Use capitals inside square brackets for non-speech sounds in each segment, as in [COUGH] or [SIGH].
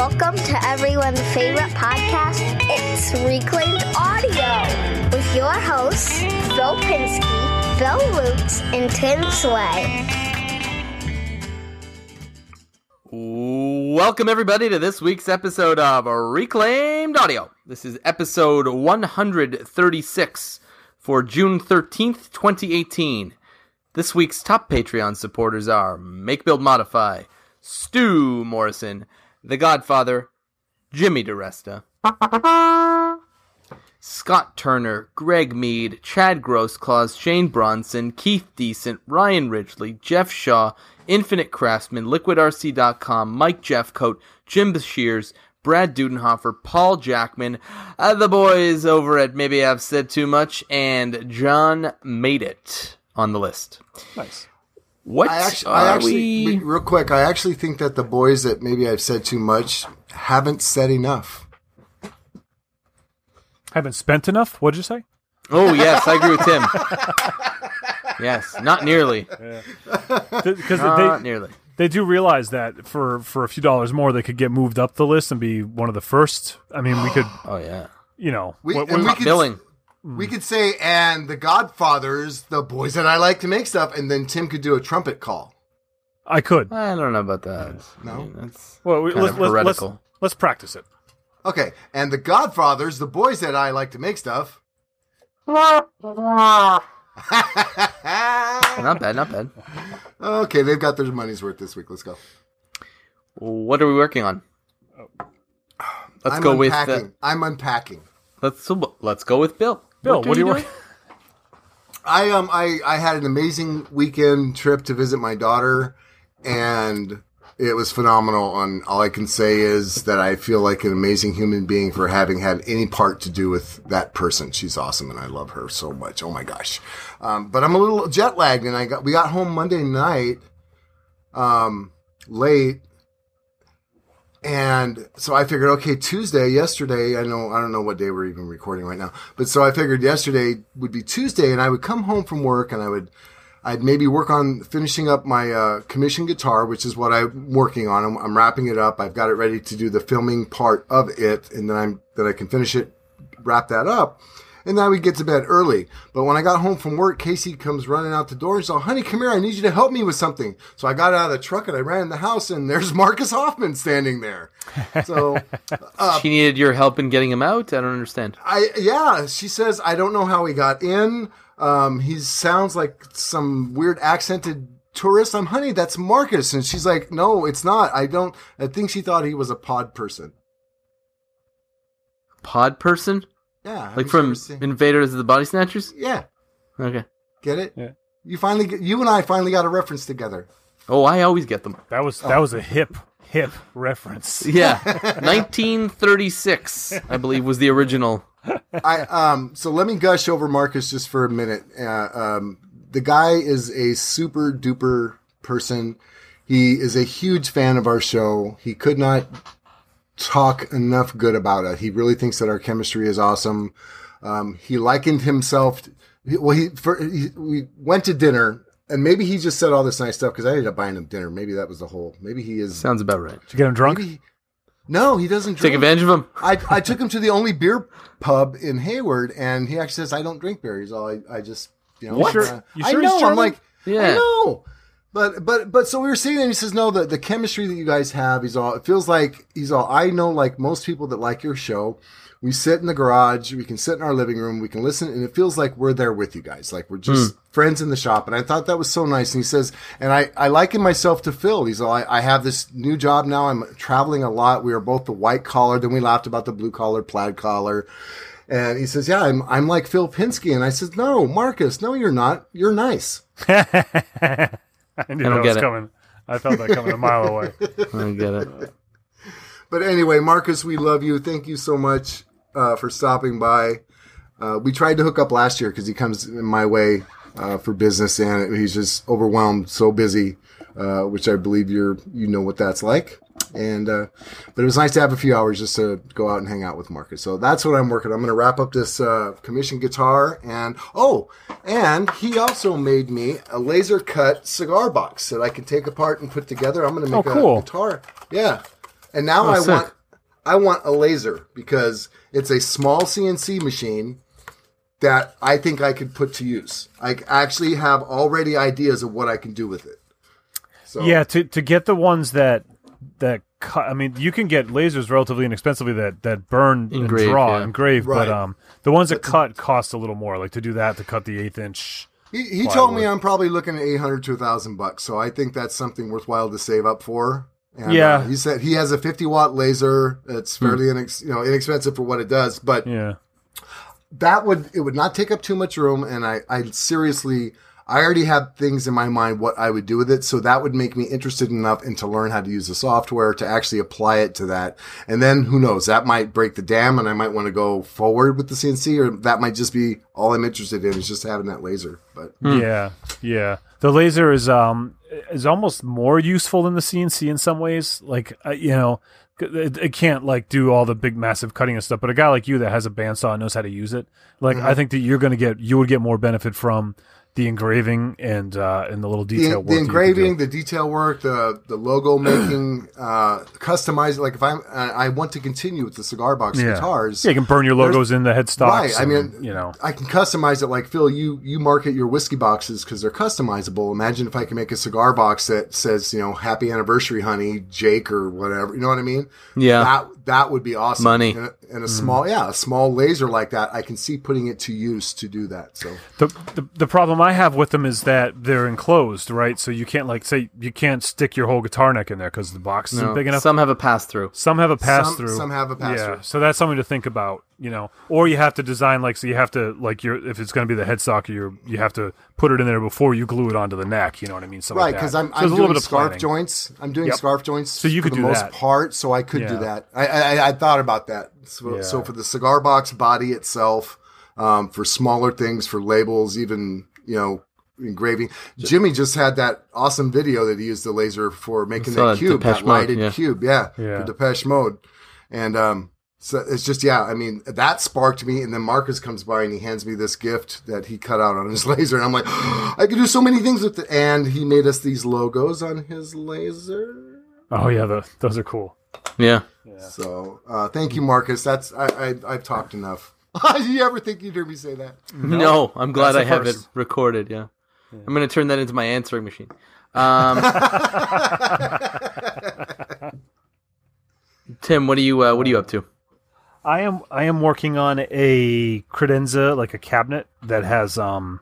Welcome to everyone's favorite podcast. It's Reclaimed Audio with your hosts, Phil Pinsky, Bill Lutz, and Tim Sway. Welcome, everybody, to this week's episode of Reclaimed Audio. This is episode 136 for June 13th, 2018. This week's top Patreon supporters are Make Build Modify, Stu Morrison, The Godfather, Jimmy DiResta, Scott Turner, Greg Mead, Chad Grossclaws, Shane Bronson, Keith Decent, Ryan Ridgely, Jeff Shaw, Infinite Craftsman, LiquidRC.com, Mike Jeffcoat, Jim Shears, Brad Dudenhofer, Paul Jackman, uh, the boys over at Maybe I've Said Too Much, and John Made It on the list. Nice. What I actually, are I actually we? real quick, I actually think that the boys that maybe I've said too much haven't said enough. Haven't spent enough? What'd you say? Oh yes, I agree with Tim. [LAUGHS] yes, not nearly. Because Not they, nearly. they do realize that for, for a few dollars more, they could get moved up the list and be one of the first. I mean, we could, Oh yeah. you know, We- what- and what- we could- Billing. We could say, and the Godfathers, the boys that I like to make stuff, and then Tim could do a trumpet call. I could. I don't know about that. No? I mean, that's Well, we, kind let's, of let's, let's, heretical. let's practice it. Okay, and the Godfathers, the boys that I like to make stuff. [LAUGHS] not bad, not bad. okay, they've got their money's worth this week. Let's go. What are we working on? Let's I'm go with unpacking. uh, I'm unpacking. let's let's go with Bill. Bill, what, are you doing? doing? [LAUGHS] I um I I had an amazing weekend trip to visit my daughter, and it was phenomenal. And all I can say is that I feel like an amazing human being for having had any part to do with that person. She's awesome, and I love her so much. Oh my gosh! Um, but I'm a little jet lagged, and I got we got home Monday night, um, late. And so I figured, okay, Tuesday, yesterday, I know, I don't know what day we're even recording right now, but so I figured yesterday would be Tuesday and I would come home from work and I would, I'd maybe work on finishing up my, uh, commission guitar, which is what I'm working on. I'm, I'm wrapping it up. I've got it ready to do the filming part of it and then I'm, then I can finish it, wrap that up. And I would get to bed early. But when I got home from work, Casey comes running out the door and said, honey, come here. I need you to help me with something. So I got out of the truck and I ran in the house and there's [LAUGHS] Marcus Hoffman standing there. So [LAUGHS] she needed your help in getting him out. I don't understand. I, yeah, she says, I don't know how he got in. Um, he sounds like some weird accented tourist. I'm honey, that's Marcus. And she's like, no, it's not. I don't, I think she thought he was a pod person. Pod person, Yeah. like from Invaders of the Body Snatchers. yeah. Okay. Get it? Yeah. You finally, get, you and I finally got a reference together. Oh, I always get them. That was that was a hip hip reference. [LAUGHS] Yeah, [LAUGHS] 1936, I believe, was the original. I um so let me gush over Marcus just for a minute. Uh, um, the guy is a super duper person. He is a huge fan of our show. He could not talk enough good about it. He really thinks that our chemistry is awesome. Um, he likened himself. Well, he, for, he we went to dinner. And maybe he just said all this nice stuff because I ended up buying him dinner. Maybe that was the whole. Maybe he is. Sounds about right. Did you get him drunk? Maybe no, he doesn't. Take advantage of him. I, I took him to the only beer pub in Hayward, and he actually says, "I don't drink beer." He's all, "I, I just, you know." What? uh, You I sure he's know. I'm like, Yeah. I know. But but but so we were sitting and he says, "No, the the chemistry that you guys have, he's all. It feels like he's all. I know, like most people that like your show, we sit in the garage, we can sit in our living room, we can listen, and it feels like we're there with you guys, like we're just hmm. friends in the shop. And I thought that was so nice. And he says, and I I liken myself to Phil. He's all, I, I have this new job now. I'm traveling a lot. We are both the white collar. Then we laughed about the blue collar, plaid collar. And he says, "Yeah, I'm I'm like Phil Pinsky." And I said, "No, Marcus, no, you're not. You're nice." [LAUGHS] [LAUGHS] I knew don't that get was it. coming. I felt that coming a mile away. [LAUGHS] I get it. But anyway, Marcus, we love you. Thank you so much uh, for stopping by. Uh, we tried to hook up last year because he comes in my way uh, for business, and he's just overwhelmed, so busy, uh, which I believe you're you know what that's like. And uh, but it was nice to have a few hours just to go out and hang out with Marcus. So that's what I'm working. I'm going to wrap up this uh, commission guitar, and oh, and he also made me a laser cut cigar box that I can take apart and put together. I'm going to make Oh, cool. a guitar. Yeah. And now Oh, I sick. want I want a laser because it's a small CNC machine that I think I could put to use. I actually have already ideas of what I can do with it. So Yeah, to to get the ones that that cut. I mean, you can get lasers relatively inexpensively that that burn Engrave, and draw yeah. engrave, Right. but um, the ones that cut cost a little more. Like to do that to cut the eighth inch. He, he told me I'm probably looking at 800 to 1000 bucks. So I think that's something worthwhile to save up for. And, Yeah. uh, he said he has a 50 watt laser. It's fairly inex- you know inexpensive for what it does, but Yeah, that would it would not take up too much room and I, I seriously I already had things in my mind what I would do with it, so that would make me interested enough and to learn how to use the software to actually apply it to that. And then who knows, that might break the dam and I might want to go forward with the CNC or that might just be all I'm interested in is just having that laser. But yeah, yeah. The laser is um is almost more useful than the CNC in some ways. Like uh, you know. It, it can't like do all the big massive cutting and stuff, but a guy like you that has a bandsaw and knows how to use it, like Mm-hmm. I think that you're gonna get you would get more benefit from the engraving and uh and the little the, detail work. the that you can do. engraving, the detail work, the the logo [CLEARS THROAT] making, uh, customizing. Like if I'm, I I want to continue with the cigar box yeah. guitars. Yeah, you can burn your logos in the headstocks. Right. I mean, you know, I can customize it. Like Phil, you you market your whiskey boxes because they're customizable. Imagine if I can make a cigar box that says, you know, "Happy Anniversary, honey, Jake" or whatever. You know what I mean? Yeah. That that would be awesome. Money. And a, Mm. and a small, yeah, a small laser like that. I can see putting it to use to do that. So the, the the problem I have with them is that they're enclosed, right? So you can't like say you can't stick your whole guitar neck in there because the box isn't No, big enough. Some have a pass through. Some have a pass Some- through. some have a pass-through. Yeah, so that's something to think about, you know. Or you have to design like so you have to like your if it's going to be the headstock, you you have to put it in there before you glue it onto the neck. You know what I mean? Something right, because that. I'm, So I'm there's a little doing bit of scarf planning. joints. I'm doing Yep. scarf joints. So you for could the do most that. part. So I could do that. I, I I thought about that. So, Yeah. so for the cigar box body itself, um, for smaller things, for labels, even you know engraving. Jimmy just had that awesome video that he used the laser for making saw that that cube, Depeche that Mode, lighted yeah. cube. Yeah, Yeah. for Depeche Mode, and um. So it's just yeah, I mean that sparked me, and then Marcus comes by and he hands me this gift that he cut out on his [LAUGHS] laser, and I'm like, I could do so many things with it. And he made us these logos on his laser. Oh yeah, the, those are cool. Yeah. So uh, thank you, Marcus. That's I, I I've talked enough. Did [LAUGHS] you ever think you'd hear me say that? No, I'm glad I I a have it first. recorded. Yeah. I'm going to turn that into my answering machine. Um, [LAUGHS] Tim, what are you uh, what are you up to? I am I am working on a credenza, like a cabinet that has um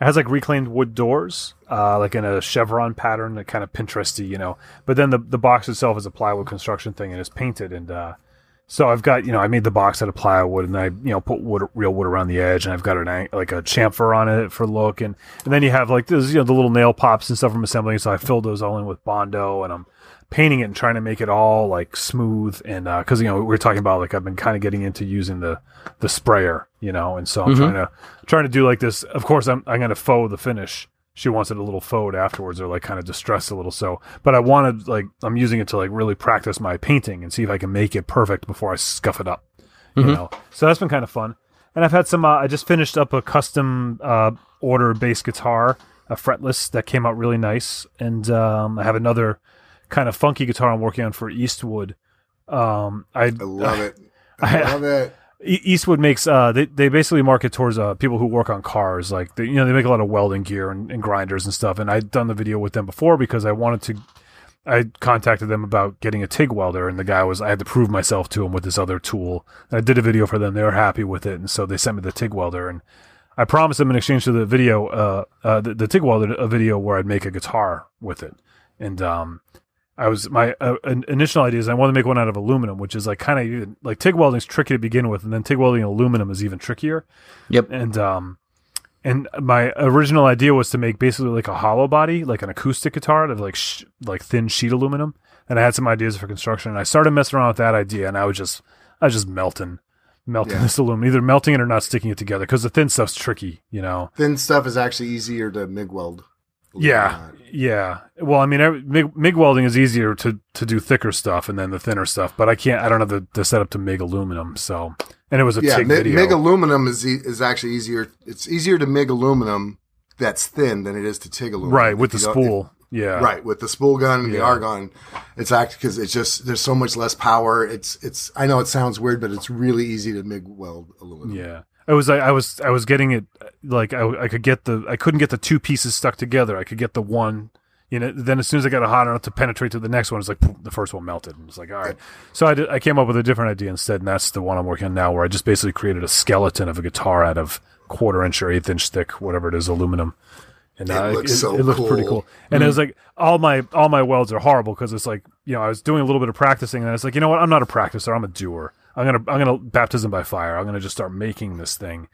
it has like reclaimed wood doors, uh, like in a chevron pattern, that kind of Pinteresty, you know. But then the the box itself is a plywood construction thing and it's painted and uh so I've got you know I made the box out of plywood and I you know put wood real wood around the edge and I've got an like a chamfer on it for look. And and then you have like this, you know the little nail pops and stuff from assembling. So I filled those all in with bondo and I'm painting it and trying to make it all like smooth. And uh, because you know we're talking about like I've been kind of getting into using the the sprayer you know? And so I'm mm-hmm. trying to trying to do like this. Of course I'm I'm gonna faux the finish she wants it a little faux afterwards or like kind of distressed a little. So but I wanted like I'm using it to like really practice my painting and see if I can make it perfect before I scuff it up you know? So that's been kind of fun. And I've had some uh, I just finished up a custom uh, order bass guitar a fretless that came out really nice. And um, I have another kind of funky guitar I'm working on for Eastwood. Um, I I love it. I [LAUGHS] I- love it. Eastwood makes uh they, they basically market towards uh people who work on cars like they, you know they make a lot of welding gear and, and grinders and stuff and I'd done the video with them before because I wanted to I contacted them about getting a TIG welder and the guy was I had to prove myself to him with this other tool. And I did a video for them they were happy with it and so they sent me the TIG welder and I promised them in exchange for the video uh, uh the, the TIG welder a video where I'd make a guitar with it. And um I was my uh, in- initial idea is I want to make one out of aluminum, which is like kind of even like TIG welding is tricky to begin with, and then TIG welding aluminum is even trickier. Yep. And um, and my original idea was to make basically like a hollow body, like an acoustic guitar of like sh- like thin sheet aluminum. And I had some ideas for construction, and I started messing around with that idea, and I was just I was just melting, melting Yeah. this aluminum, either melting it or not sticking it together because the thin stuff's tricky, you know. Thin stuff is actually easier to MIG weld. Believe it or Yeah, yeah. Well, I mean, MIG, MIG welding is easier to to do thicker stuff and then the thinner stuff, but I can't. I don't have the, the setup to MIG aluminum. So, and it was a Yeah, TIG MIG, video. MIG aluminum is e- is actually easier. It's easier to MIG aluminum that's thin than it is to TIG aluminum. right with the If spool. Yeah. Right, with the spool gun and the argon, it's act because it's just there's so much less power. It's it's I know it sounds weird, but it's really easy to MIG weld aluminum. Yeah. I was I, I was I was getting it like I, I could get the I couldn't get the two pieces stuck together. I could get the one you know then as soon as I got it hot enough to penetrate to the next one it's like poof, the first one melted and it's like all right. So I did, I came up with a different idea instead and that's the one I'm working on now where I just basically created a skeleton of a guitar out of quarter inch or eighth inch thick whatever it is aluminum. And It uh, looks so it looks pretty cool. cool. And it was like all my all my welds are horrible because it's like you know I was doing a little bit of practicing and it's like you know what I'm not a practicer I'm a doer. I'm gonna I'm gonna baptism by fire. I'm gonna just start making this thing.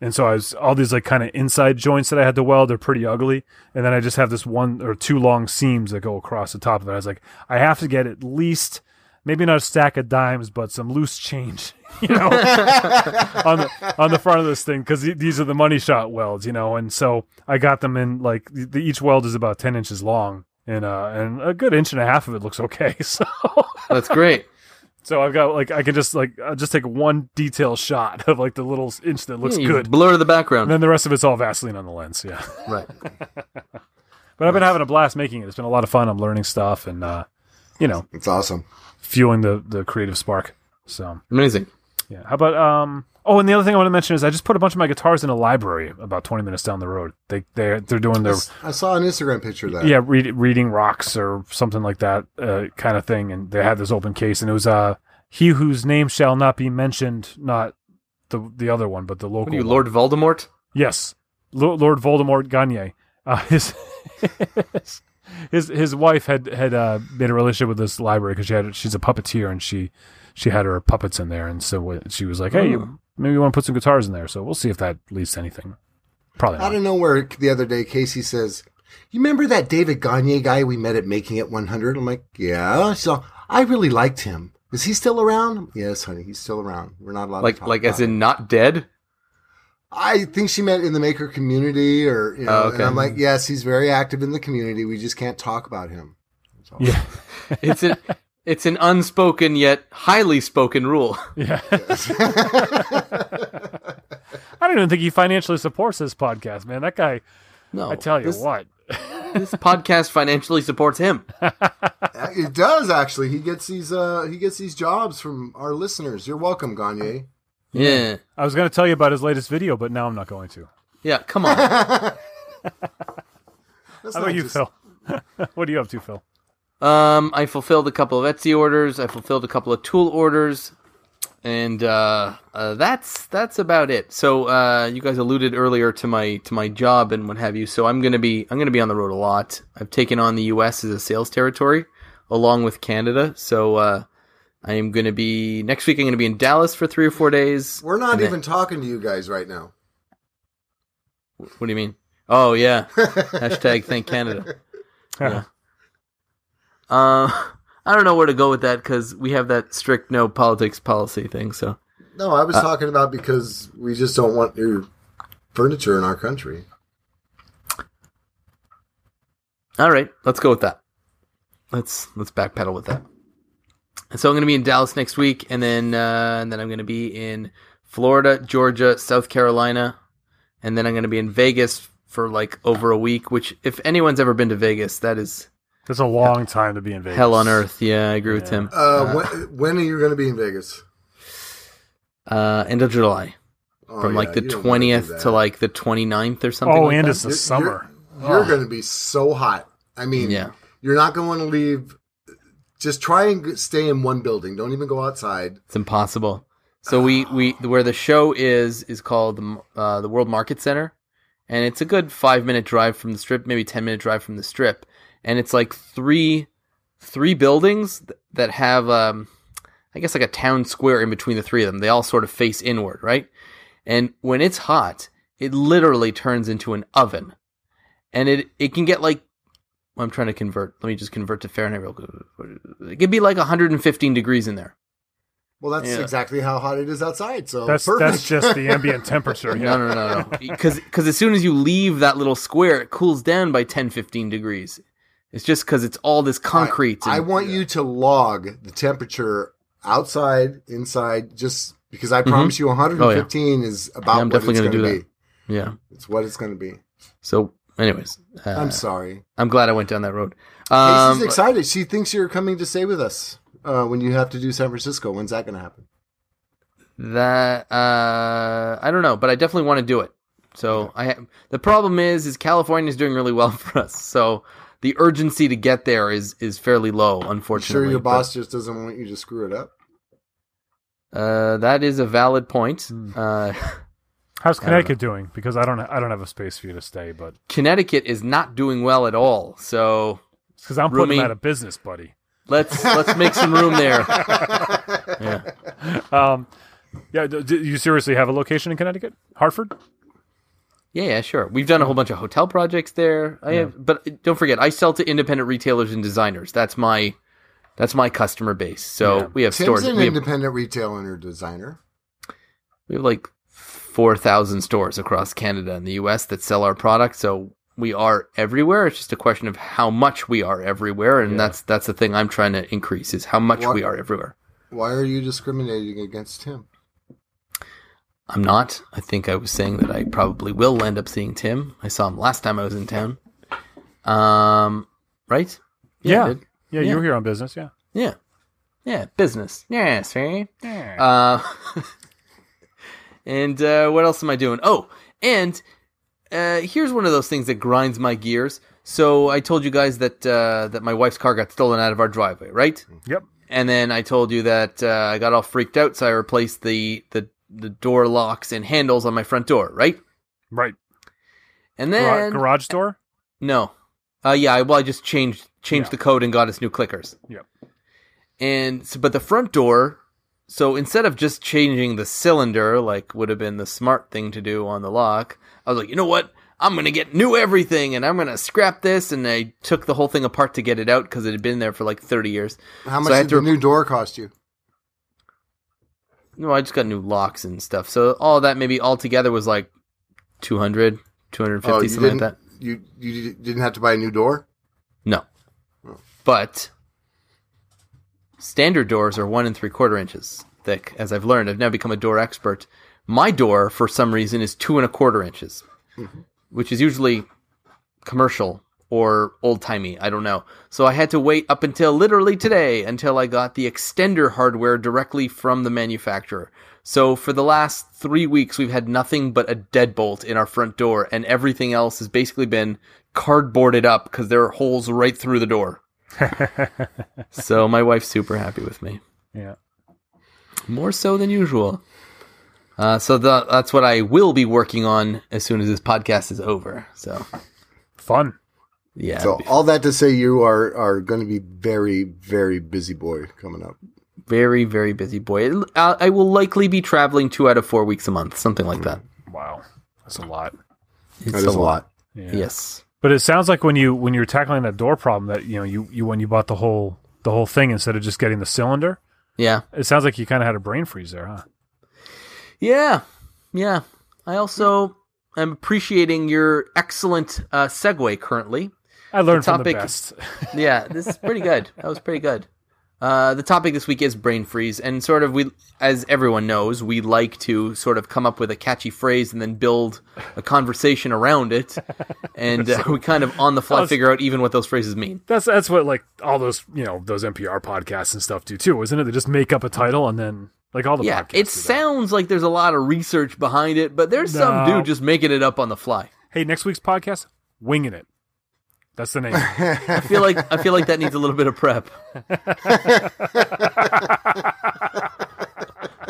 And so I was all these like kind of inside joints that I had to weld are pretty ugly. And then I just have this one or two long seams that go across the top of it. I was like, I have to get at least maybe not a stack of dimes, but some loose change, [LAUGHS] you know, [LAUGHS] on the on the front of this thing because these are the money shot welds, you know. And so I got them in like the, each weld is about ten inches long, and uh, and a good inch and a half of it looks okay. [LAUGHS] So That's great. So I've got like I can just like I'll just take one detail shot of like the little inch that looks Yeah, you good. Blur the background, And then the rest of it's all Vaseline on the lens, yeah. [LAUGHS] right. [LAUGHS] But I've been having a blast making it. It's been a lot of fun. I'm learning stuff and uh, you know, It's awesome. fueling the the creative spark. So Amazing. yeah. How about um? Oh, and the other thing I want to mention is I just put a bunch of my guitars in a library about 20 minutes down the road. They they they're doing their I saw an Instagram picture of that. yeah read, reading rocks or something like that uh, kind of thing, and they had this open case, and it was uh he whose name shall not be mentioned, not the the other one, but the local. What are you, one. Lord Voldemort? Yes, Lo- Lord Voldemort Gagne. Uh, [LAUGHS] his his his wife had had uh, made a relationship with this library because she had she's a puppeteer and she she had her puppets in there and so she was like, hey, Oh. Maybe you want to put some guitars in there. So we'll see if that leads to anything. Probably not. Out not. of nowhere, the other day, Casey says, "You remember that David Gagne guy we met at Making It 100?" I'm like, "Yeah." So I really liked him. Is he still around? Yes, honey, he's still around. We're not allowed to Like, talk like about as in not dead? I think she meant in the maker community, or you know. Oh, And. I'm like, yes, he's very active in the community. We just can't talk about him. That's all. Yeah, [LAUGHS] It's an, it's an unspoken yet highly spoken rule. [LAUGHS] yeah. [LAUGHS] I don't even think he financially supports this podcast, man. That guy, No, I tell you this, what. [LAUGHS] this podcast financially supports him. it does actually. He gets these. Uh, he gets these jobs from our listeners. You're welcome, Gagne. Yeah, I was going to tell you about his latest video, but now I'm not going to. yeah. Come on. How about you, just- Phil? what are you up to, Phil? Um, I fulfilled a couple of Etsy orders. I fulfilled a couple of tool orders, and uh, uh, that's that's about it. So uh, you guys alluded earlier to my to my job and what have you. So I'm gonna be I'm gonna be on the road a lot. I've taken on the U.S. as a sales territory, along with Canada. So uh, I am gonna be next week. I'm gonna be in Dallas for three or four days. We're not And then- even talking to you guys right now. What do you mean? Oh yeah. [LAUGHS] Hashtag thank Canada. [LAUGHS] Yeah. Uh, [LAUGHS] I don't know where to go with that because we have that strict no politics policy thing. So No, I was talking about because we just don't want new furniture in our country. all right, let's go with that. Let's let's backpedal with that. So I'm going to be in Dallas next week, and then uh, and then I'm going to be in Florida, Georgia, South Carolina, and then I'm going to be in Vegas for like over a week. Which, if anyone's ever been to Vegas, that is That's a long time to be in Vegas. hell on earth. Yeah, I agree with Yeah. Tim. Uh, when, when are you going to be in Vegas? Uh, end of July, Oh, from like the you don't wanna do 20th to like the 29th or something. Oh, like and that. it's the You're- summer. You're, you're Oh. going to be so hot. I mean, Yeah. you're not going to want to leave. Just try and stay in one building. Don't even go outside. It's impossible. So we, [SIGHS] we where the show is is called the uh, the World Market Center, and it's a good five minute drive from the strip, maybe ten minute drive from the strip, and it's like three three buildings th- that have um, I guess like a town square in between the three of them. They all sort of face inward, right? And when it's hot, it literally turns into an oven, and it it can get like I'm trying to convert. Let me just convert to Fahrenheit real quick. It could be like 115 degrees in there. Well, that's Yeah. exactly how hot it is outside. So That's perfect. that's just the [LAUGHS] ambient temperature. No, no, no, no. Because as soon as you leave that little square, it cools down by 10, 15 degrees. It's just because it's all this concrete. I, I and- want you to log the temperature outside, inside, just because I promise you 115 is about Mm-hmm. Oh, Yeah, I'm what definitely it's gonna do be. that. Yeah. It's what it's going to be. So anyways, uh, I'm sorry. I'm glad I went down that road. Casey's Um, excited. She thinks you're coming to stay with us uh, when you have to do San Francisco. When's that going to happen? that uh, I don't know, but I definitely want to do it. So I ha- the problem is is California is doing really well [LAUGHS] for us. So the urgency to get there is is fairly low, unfortunately. Sure, your but, boss just doesn't want you to screw it up. uh, that is a valid point. Hmm. Uh, [LAUGHS] How's Connecticut doing? Because I don't I don't have a space for you to stay, but Connecticut is not doing well at all. So because I'm putting Roomy. them out of business, buddy. let's let's make some room there. [LAUGHS] Yeah. Um, yeah, do, do you seriously have a location in Connecticut? Hartford? Yeah, yeah, sure. We've done a whole bunch of hotel projects there. I have, but don't forget, I sell to independent retailers and designers. That's my that's my customer base. So Yeah. we have Tim's stores. an We have, independent retailer and designer. we have like four thousand stores across Canada and the U.S. that sell our product. So we are everywhere. It's just a question of how much we are everywhere, and Yeah. that's that's the thing I'm trying to increase is how much What- we are everywhere. Why are you discriminating against him? I'm not. I think I was saying that I probably will end up seeing Tim. I saw him last time I was in town. Um, right? I Yeah. Yeah, Yeah. you were here on business, yeah. Yeah. Yeah, business. Yeah, see? Yeah. Uh, [LAUGHS] and uh, what else am I doing? Oh, and uh, here's one of those things that grinds my gears. So I told you guys that uh, that my wife's car got stolen out of our driveway, right? yep. And then I told you that uh, I got all freaked out, so I replaced the, the the door locks and handles on my front door, right? Right. And Gar- then garage door? no, uh, yeah, well, I just changed changed Yeah. the code and got us new clickers. Yep. And so, but the front door, so instead of just changing the cylinder, like would have been the smart thing to do on the lock, I was like, you know what? I'm gonna get new everything, and I'm gonna scrap this. And I took the whole thing apart to get it out because it had been there for like 30 years. How much I had did to the new door cost you? No, I just got new locks and stuff. So all that maybe all together was like 200, 250, Oh, something like that. You you didn't have to buy a new door. No, oh. but standard doors are one and three quarter inches thick. As I've learned, I've now become a door expert. My door, for some reason, is two and a quarter inches, mm-hmm. which is usually commercial or old timey. I don't know. So I had to wait up until literally today until I got the extender hardware directly from the manufacturer. So for the last three weeks, we've had nothing but a deadbolt in our front door, and everything else has basically been cardboarded up because there are holes right through the door. [LAUGHS] so my wife's super happy with me, Yeah. more so than usual. Uh, so the, that's what I will be working on as soon as this podcast is over. So Fun. Yeah, So all that to say, you are are going to be very very busy boy coming up. very very busy boy. I, I will likely be traveling two out of four weeks a month, something like that. Wow. That's a lot. It's That is a lot. Yeah. Yes. But it sounds like when you when you're tackling that door problem that you know you, you when you bought the whole the whole thing instead of just getting the cylinder, Yeah. it sounds like you kind of had a brain freeze there, huh? Yeah, yeah. I also am appreciating your excellent uh, segue currently. I learned from the topic- best. [LAUGHS] Yeah, this is pretty good. That was pretty good. Uh, the topic this week is brain freeze, and sort of we, as everyone knows, we like to sort of come up with a catchy phrase and then build a conversation around it, and uh, we kind of on the fly was- figure out even what those phrases mean. That's that's what like all those you know those NPR podcasts and stuff do too, isn't it? They just make up a title and then like all the Yeah, podcasts. it sounds like there's a lot of research behind it, but there's some dude just making it up on the fly. Hey, next week's podcast, winging it. That's the name. I feel like I feel like that needs a little bit of prep.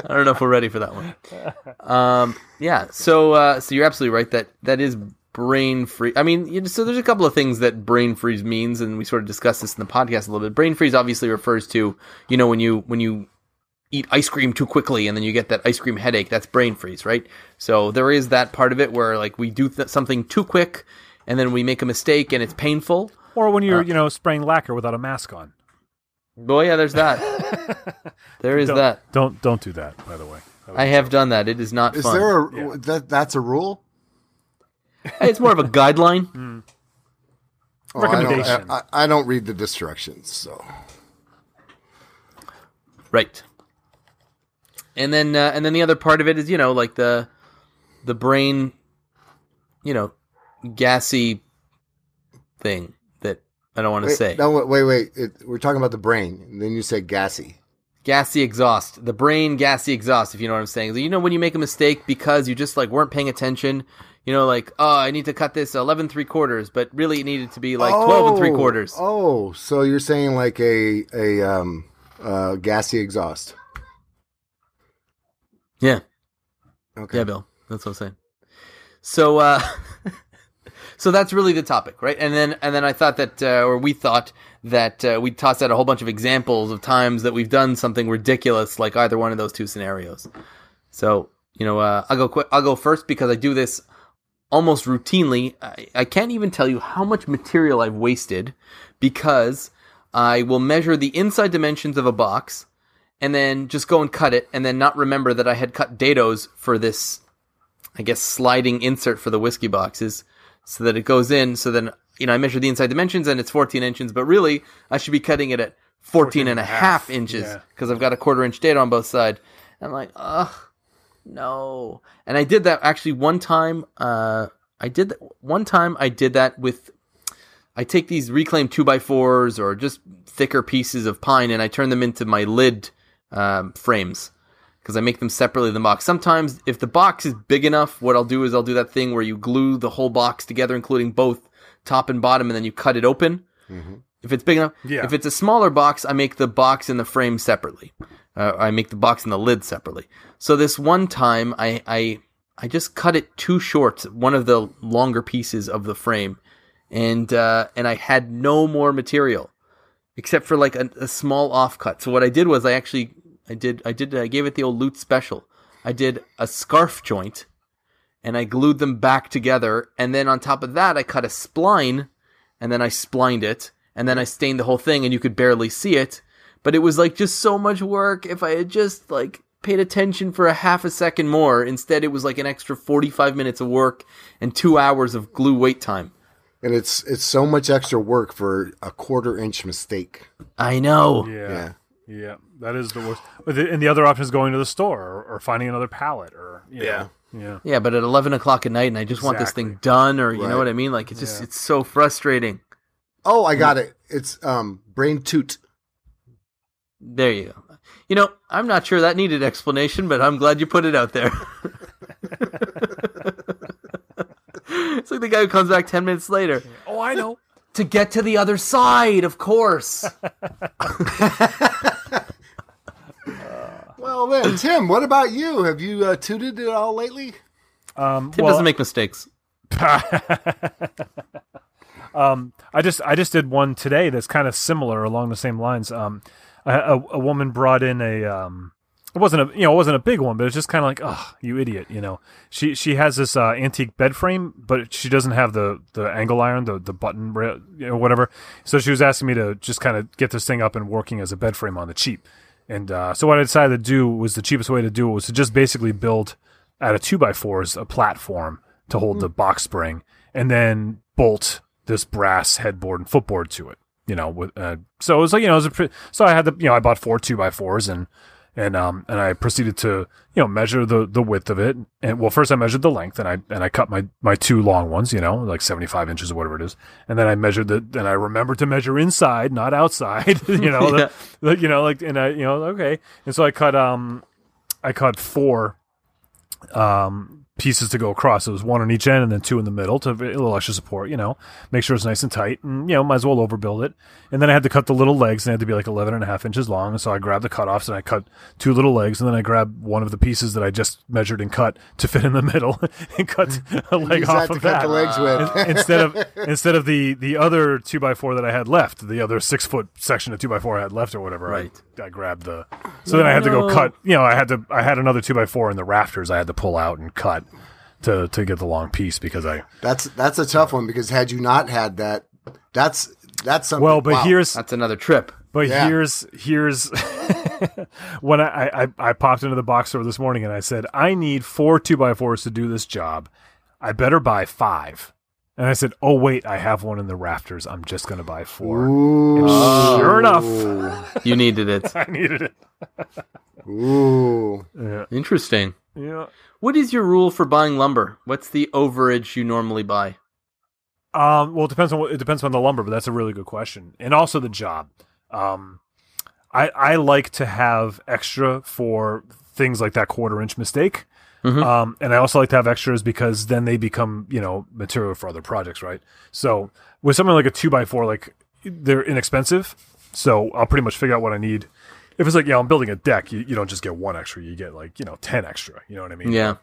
I don't know if we're ready for that one. Um, yeah, so uh, so you're absolutely right that that is brain freeze. I mean, you know, so there's a couple of things that brain freeze means, and we sort of discussed this in the podcast a little bit. Brain freeze obviously refers to you know when you when you eat ice cream too quickly and then you get that ice cream headache. That's brain freeze, right? So there is that part of it where like we do th- something too quick and then we make a mistake and it's painful. or when Uh, you're you know spraying lacquer without a mask on. Oh yeah, there's that. [LAUGHS] there is Don't, that. Don't don't do that. By the way, I have done that. It is not Is fun. there a Yeah. that that's a rule? It's more of a guideline. [LAUGHS] Oh, I don't- Recommendation. I, I, I don't read the directions, so Right. And then uh, and then the other part of it is, you know, like the the brain, you know, gassy thing that I don't want to Wait, say. No, wait, wait. It, we're talking about the brain. Then you said gassy. gassy exhaust, the brain gassy exhaust, if you know what I'm saying. You know when you make a mistake because you just like weren't paying attention. You know, like oh, I need to cut this 11 three quarters, but really it needed to be like 12 and three quarters. Oh, so you're saying like a a um uh gassy exhaust. Yeah, Okay. yeah, Bill, that's what I'm saying. So, uh, [LAUGHS] so that's really the topic, right? And then and then I thought that, uh, or we thought that uh, we'd toss out a whole bunch of examples of times that we've done something ridiculous, like either one of those two scenarios. So, you know, uh, I'll go quick. I'll go first because I do this almost routinely. I, I can't even tell you how much material I've wasted because I will measure the inside dimensions of a box and then just go and cut it and then not remember that I had cut dados for this, I guess, sliding insert for the whiskey boxes so that it goes in. So then, you know, I measure the inside dimensions and it's 14 inches, but really I should be cutting it at 14 and a half inches yeah. because I've got a quarter inch dado on both sides. I'm like, ugh, no. And I did that actually one time. Uh, I did that one time. I did that with. I take these reclaimed two by fours or just thicker pieces of pine, and I turn them into my lid um, frames because I make them separately in the box. Sometimes, if the box is big enough, what I'll do is I'll do that thing where you glue the whole box together, including both top and bottom, and then you cut it open. If it's big enough, Yeah. if it's a smaller box, I make the box and the frame separately. Uh, I make the box and the lid separately. So this one time, I, I I just cut it too short, one of the longer pieces of the frame, and uh, and I had no more material except for like a, a small offcut. So what I did was I actually I did I did I gave it the old loot special. I did a scarf joint, and I glued them back together, and then on top of that I cut a spline, and then I splined it, and then I stained the whole thing, and you could barely see it. But it was like just so much work. If I had just like paid attention for a half a second more, instead it was like an extra forty five minutes of work and two hours of glue wait time. And it's it's so much extra work for a quarter inch mistake. I know. Yeah. Yeah. Yeah, that is the worst. But the- And the other option is going to the store or, or finding another pallet or you know, Yeah. yeah. Yeah, but at eleven o'clock at night, and I just want this thing done, or you know what I mean? Like it's just Yeah. it's so frustrating. Oh, I got it. It's um brain toot. There you go. You know, I'm not sure that needed explanation, but I'm glad you put it out there. [LAUGHS] [LAUGHS] it's like the guy who comes back ten minutes later Oh, I know. To get to the other side. Of course. [LAUGHS] Well then, Tim, what about you? Have you uh, tooted it all lately? Um, Tim well, doesn't make mistakes. [LAUGHS] um, I just I just did one today that's kind of similar along the same lines. Um, a, a, a woman brought in a um, it wasn't a you know it wasn't a big one, but it's just kind of like oh you idiot, you know. She she has this uh, antique bed frame, but she doesn't have the the angle iron, the the button, ra- you know, whatever. So she was asking me to just kind of get this thing up and working as a bed frame on the cheap. And uh, so what I decided to do was the cheapest way to do it was to just basically build out of two by fours a platform to hold the box spring, and then bolt this brass headboard and footboard to it. You know, with uh, so it was like you know, it was a pre- so I had the you know I bought four two by fours and and um and I proceeded to you know measure the the width of it. And well first I measured the length and I and I cut my my two long ones you know like seventy five inches or whatever it is. And then I measured the and I remembered to measure inside not outside [LAUGHS] you know [LAUGHS] the- the- you know like and I you know okay. And so I cut um I cut four um pieces to go across. It was one on each end and then two in the middle to a little extra support, you know, make sure it's nice and tight and, you know, might as well overbuild it. And then I had to cut the little legs and they had to be like 11 and a half inches long. And so I grabbed the cutoffs and I cut two little legs and then I grabbed one of the pieces that I just measured and cut to fit in the [LAUGHS] middle and cut a leg off of cut that. the legs with. Instead of instead of the the other two by four that I had left, the other six foot section of two by four I had left or whatever. Right. I, I grabbed the. So then I had to go cut. You know, I had to. I had another two by four in the rafters. I had to pull out and cut to to get the long piece because I. That's that's a tough one because had you not had that, that's that's something. Well, but wow. here's That's another trip. But Yeah. here's here's [LAUGHS] when I, I I popped into the box store this morning and I said I need four two by fours to do this job. I better buy five. And I said, "Oh wait, I have one in the rafters. I'm just going to buy four. Ooh, And sure enough, You needed it. [LAUGHS] I needed it. ooh. Yeah, Interesting. yeah. What is your rule for buying lumber? What's the overage you normally buy? Um, well, it depends on what, it depends on the lumber, but that's a really good question, and also the job. Um, I I like to have extra for things like that quarter inch mistake. Mhm. Um, and I also like to have extras because then they become you know material for other projects, right? So with something like a two by four, like they're inexpensive, so I'll pretty much figure out what I need. If it's like yeah, I'm building a deck, you, you don't just get one extra, you get like you know ten extra. You know what I mean? Yeah.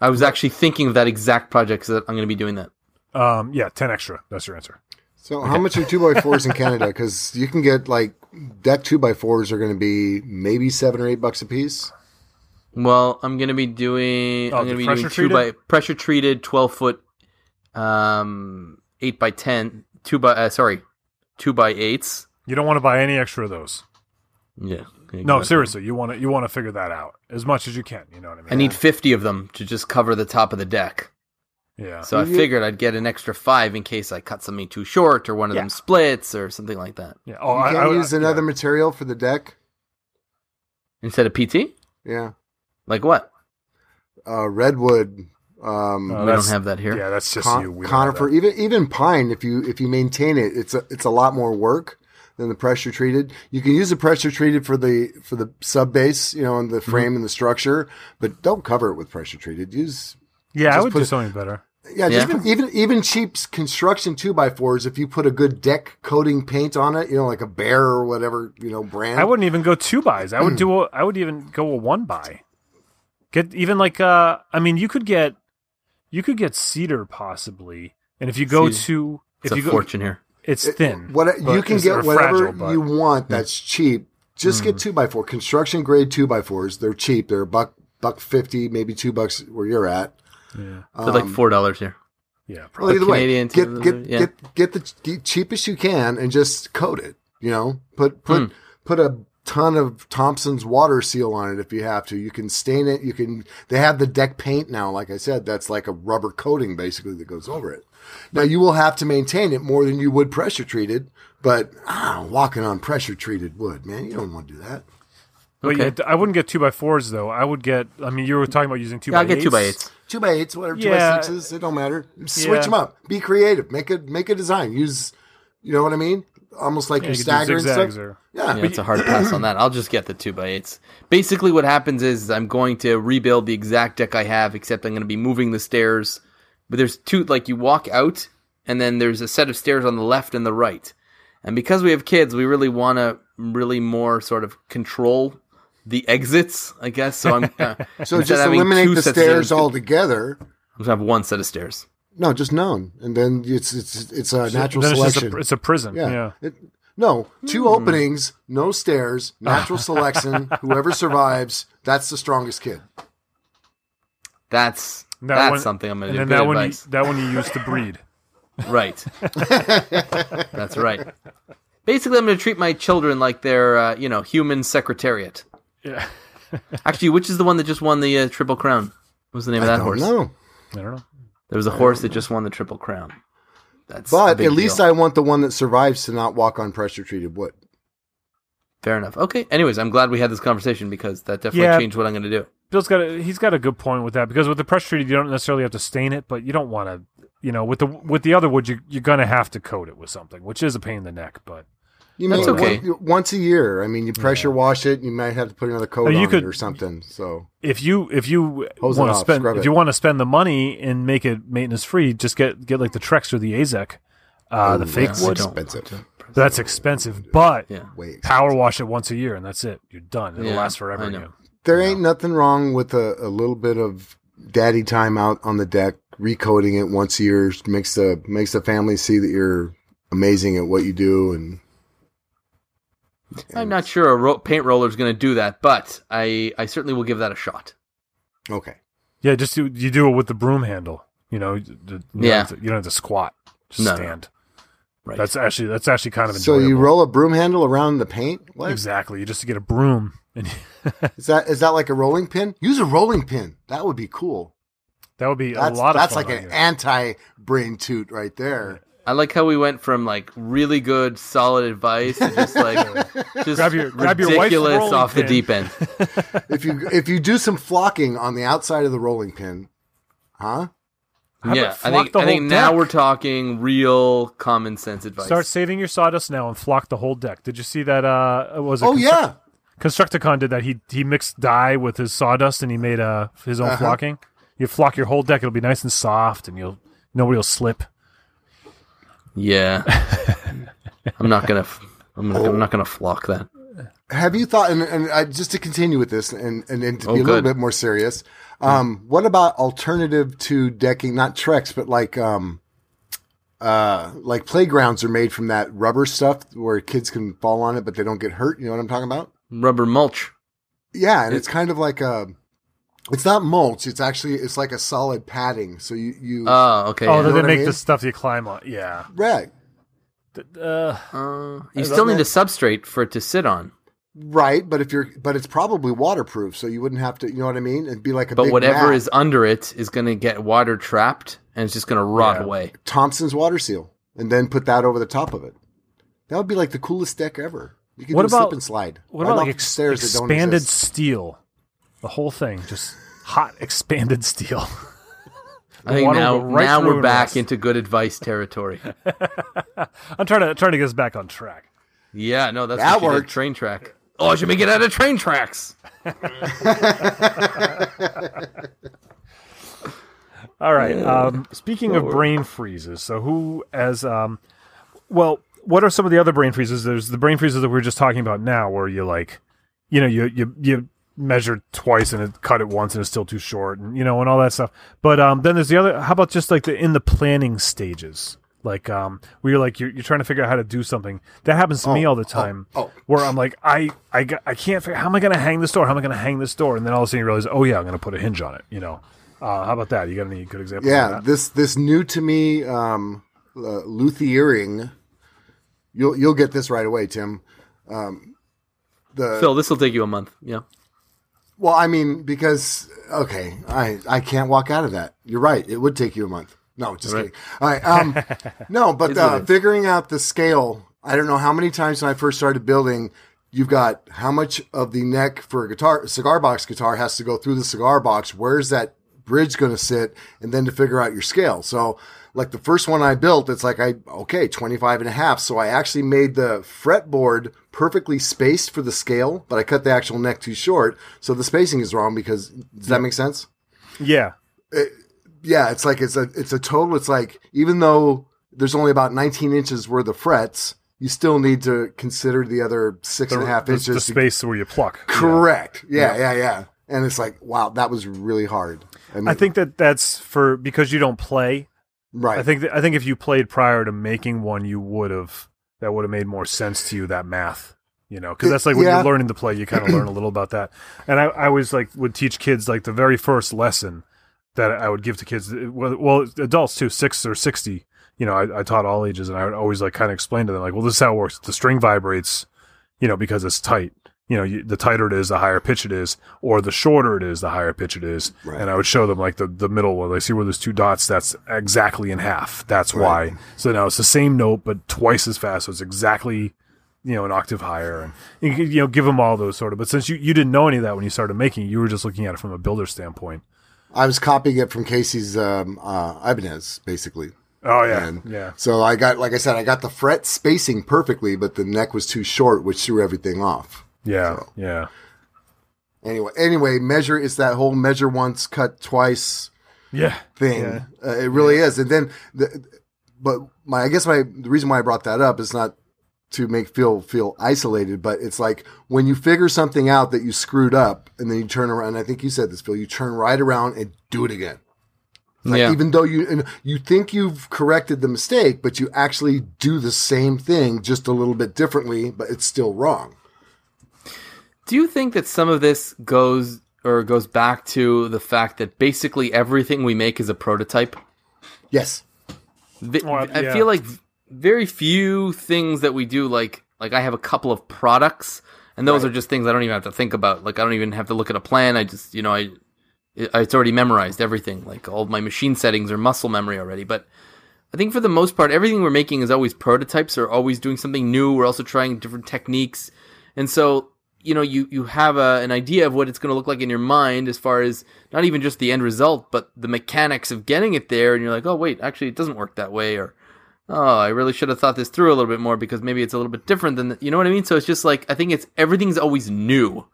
I was actually thinking of that exact project because I'm going to be doing that. Um, yeah, ten extra. That's your answer. So how much are two by [LAUGHS] fours in Canada? Because you can get like deck two by fours are going to be maybe seven or eight bucks a piece. Well, I'm going to be doing. Oh, I'm gonna be doing pressure two by treated? pressure treated, twelve foot, um, eight by ten, two by uh, sorry, two by eights. You don't want to buy any extra of those. Yeah. No, seriously, you want to you want to figure that out as much as you can. You know what I mean? I need fifty of them to just cover the top of the deck. yeah. So I figured I'd get an extra five in case I cut something too short or one of Yeah. them splits or something like that. yeah. Oh, you I, can't I, use I- another yeah. material for the deck. Instead of PT? Yeah, Like what? uh, redwood. Um, Oh, we don't have that here. Yeah, that's just con- you. We conifer, even even pine. If you if you maintain it, it's a it's a lot more work than the pressure treated. You can use the pressure treated for the for the sub base, you know, and the frame Mm-hmm. and the structure, but don't cover it with pressure treated. Use Yeah, I would put do it- something better. yeah, just Yeah. even even cheap construction two by fours. If you put a good deck coating paint on it, you know, like a bear or whatever, you know, brand. I wouldn't even go two buys. I would [CLEARS THROAT] do. A, I would even go a one buy. Get even like uh, I mean, you could get, you could get cedar possibly, and if you go Cedar. to, It's if a you go, fortune here. it's thin. What you can get whatever fragile, you want that's cheap. Just get hmm. two by four construction grade two by fours. They're cheap. They're a buck buck fifty, maybe two bucks where you're at. Yeah, So like um, four dollars here. yeah. Well, Probably. either way, Canadian get to- get, yeah. get get the cheapest you can and just coat it. You know, put put hmm. put a ton of Thompson's water seal on it if you have to. You can stain it. You can. They have the deck paint now. Like I said, that's like a rubber coating basically that goes over it. Now you will have to maintain it more than you would pressure treated. But ah, walking on pressure treated wood, man, you don't want to do that. But Okay. yeah, I wouldn't get two by fours though. I would get. I mean, you were talking about using two Yeah, by I'll get two by eights. Two by eights, whatever. Two Yeah. by sixes, it don't matter. Switch Yeah. them up. Be creative. Make a make a design. Use, you know what I mean? Almost like Yeah, your you could do stagger and zigzags stuff. or- Yeah. Yeah, it's a hard [CLEARS THROAT] pass on that. I'll just get the two by eights. Basically, what happens is I'm going to rebuild the exact deck I have, except I'm going to be moving the stairs. But there's two, like you walk out, and then there's a set of stairs on the left and the right. And because we have kids, we really want to really more sort of control the exits, I guess. So I'm [LAUGHS] uh, So just eliminate the sets stairs altogether. I'm just have one set of stairs. No, just known, and then it's it's it's a natural then it's selection. a, it's a prison. yeah. Yeah. It, no, two Hmm. openings, no stairs, natural [LAUGHS] selection. Whoever survives, that's the strongest kid. That's That that's one- something I'm going to do. then Good that one, you, advice. that one you use to breed. [LAUGHS] Right. That's right. Basically, I'm going to treat my children like they're, uh, you know, human secretariat. Yeah. Actually, which is the one that just won the uh, Triple Crown? What was the name of that don't horse? know, I don't know. There was a horse that just won the Triple Crown. That's but at least deal. I want the one that survives to not walk on pressure treated wood. Fair enough. Okay. Anyways, I'm glad we had this conversation because that definitely Yeah. changed what I'm going to do. Bill's got a, he's got a good point with that because with the pressure treated, you don't necessarily have to stain it, but you don't want to, you know, with the with the other wood, you, you're gonna have to coat it with something, which is a pain in the neck. But You That's may- okay. one- once a year. I mean, you pressure wash it. You might have to put another coat Oh, you on could- it or something. So if you if you Hose want to off, spend if it. you want to spend the money and make it maintenance free, just get get like the Trex or the Azek, uh, the Ooh, fake that's wood. expensive. That's expensive, but Yeah. Expensive. power wash it once a year and that's it. You're done. It'll Yeah, last forever. I again. There ain't nothing wrong with a, a little bit of daddy time out on the deck, recoating it once a year makes the makes the family see that you're amazing at what you do. And I'm not sure a ro- paint roller is going to do that, but I, I certainly will give that a shot. okay, Yeah, just do, you do it with the broom handle. You know, you, you Yeah. Don't have to, you don't have to squat. Just No, no. stand. Right. That's actually that's actually kind of so you roll a broom handle around the paint. What is exactly. You just get a broom and [LAUGHS] is that? Is that like a rolling pin? Use a rolling pin. That would be cool. that would be That's a lot of that's fun like an anti brain toot right there. I like how we went from like really good, solid advice to just like [LAUGHS] just Grab your- grab your wife's ridiculous rolling off the deep end. [LAUGHS] if you if you do some flocking on the outside of the rolling pin, huh? How yeah, I think I think whole now we're talking real common sense advice. Start saving your sawdust now and flock the whole deck. Did you see that? Uh, was it Oh Construct- yeah, Constructicon did that. He he mixed dye with his sawdust and he made uh, his own Uh-huh. flocking. You flock your whole deck; it'll be nice and soft, and you'll nobody will slip. Yeah, I'm not gonna. I'm not, I'm not gonna flock that. have you thought? And, and I, just to continue with this, and and, and to Oh, be a little bit more serious, um, what about alternative to decking? Not Trex, but like um, uh, like playgrounds are made from that rubber stuff where kids can fall on it, but they don't get hurt. You know what I'm talking about? Rubber mulch. Yeah, and it's kind of like a. It's not mulch. It's actually it's like a solid padding. So you you Oh, okay. oh, yeah. then what they I make mean? the stuff you climb on. Yeah. right Th- Uh, Uh, you still need that- a substrate for it to sit on. right. But if you're but it's probably waterproof, so you wouldn't have to. You know what I mean? It'd be like a But big whatever mat. is under it is going to get water trapped and it's just going to rot Yeah. away. Thompson's water seal, and then put that over the top of it. That would be like the coolest deck ever. You could What do a about- slip and slide. what right about like ex- stairs expanded steel? The whole thing, just hot [LAUGHS] expanded steel. I think now right now we're back rust. into good advice territory. [LAUGHS] I'm trying to trying to get us back on track. yeah, no, that's That what worked. train track. Oh, I should make it out of train tracks. [LAUGHS] All right. Um, speaking of brain freezes, so who as um, well, what are some of the other brain freezes? There's the brain freezes that we are just talking about now, where you like, you know, you you you measure twice and it cut it once and it's still too short, and you know, and all that stuff. But um, then there's the other. How about just like the in the planning stages? Like um, where you're like you're, you're trying to figure out how to do something. That happens to me all the time. oh. Where I'm like I I, got- I can't figure how am I going to hang this door? How am I going to hang this door? And then all of a sudden you realize, oh yeah, I'm going to put a hinge on it. You know. Uh, how about that? You got any good examples? of Yeah, that? this this new to me um, uh, luthiering. You'll you'll get this right away, Tim. Um, the Phil, this will take you a month. Yeah. Well, I mean, because okay, I I can't walk out of that. You're right. It would take you a month. No, just Right. kidding. All right. Um, [LAUGHS] no, but uh, figuring out the scale. I don't know how many times when I first started building, you've got how much of the neck for a guitar, cigar box guitar has to go through the cigar box. Where's that bridge going to sit? And then to figure out your scale. So like the first one I built, it's like I, okay, 25 and a half. So I actually made the fretboard perfectly spaced for the scale, but I cut the actual neck too short. So the spacing is wrong because, does that make sense? Yeah. Uh, yeah, it's like it's a it's a total. It's like even though there's only about 19 inches worth of frets, you still need to consider the other six and a half the, inches. the to- space where you pluck. correct. Yeah, yeah, yeah, And it's like, wow, that was really hard. And I think that that's for because you don't play. right. I think that, I think if you played prior to making one, you would have that would have made more sense to you that math. You know, because that's like when Yeah. you're learning to play, you kind of learn a little about that. And I, I always like would teach kids like the very first lesson that I would give to kids, well, adults too, six or sixty. You know, I, I taught all ages, and I would always like kind of explain to them like, well, this is how it works. The string vibrates, you know, because it's tight. You know, you, the tighter it is, the higher pitch it is, or the shorter it is, the higher pitch it is. Right. And I would show them like the, the middle one. They see where there's two dots. That's exactly in half. That's Right. why. So now it's the same note, but twice as fast. So it's exactly, you know, an octave higher. And you, you know, give them all those sort of. But since you, you didn't know any of that when you started making, you were just looking at it from a builder standpoint. I was copying it from Casey's um, uh, Ibanez, basically. Oh yeah, And yeah. So I got, like I said, I got the fret spacing perfectly, but the neck was too short, which threw everything off. Yeah, yeah, Anyway, anyway, measure is that whole measure once, cut twice. yeah. thing. Yeah. Uh, it really is. And then, the, but my, I guess my, the reason why I brought that up is not to make feel, feel isolated, but it's like when you figure something out that you screwed up and then you turn around, I think you said this, Phil, you turn right around and do it again. Like yeah. even though you, and you think you've corrected the mistake, but you actually do the same thing just a little bit differently, but it's still wrong. Do you think that some of this goes or goes back to the fact that basically everything we make is a prototype? Yes. Vi- Well, I feel like very few things that we do like like I have a couple of products and those Right. are just things I don't even have to think about. Like I don't even have to look at a plan. I just, you know, I it's already memorized everything. Like all of my machine settings are muscle memory already, but I think for the most part everything we're making is always prototypes or always doing something new. We're also trying different techniques. And so you know you you have a, an idea of what it's going to look like in your mind as far as not even just the end result but the mechanics of getting it there and you're like oh wait actually it doesn't work that way or oh i really should have thought this through a little bit more because maybe it's a little bit different than the, you know what i mean so it's just like i think it's everything's always new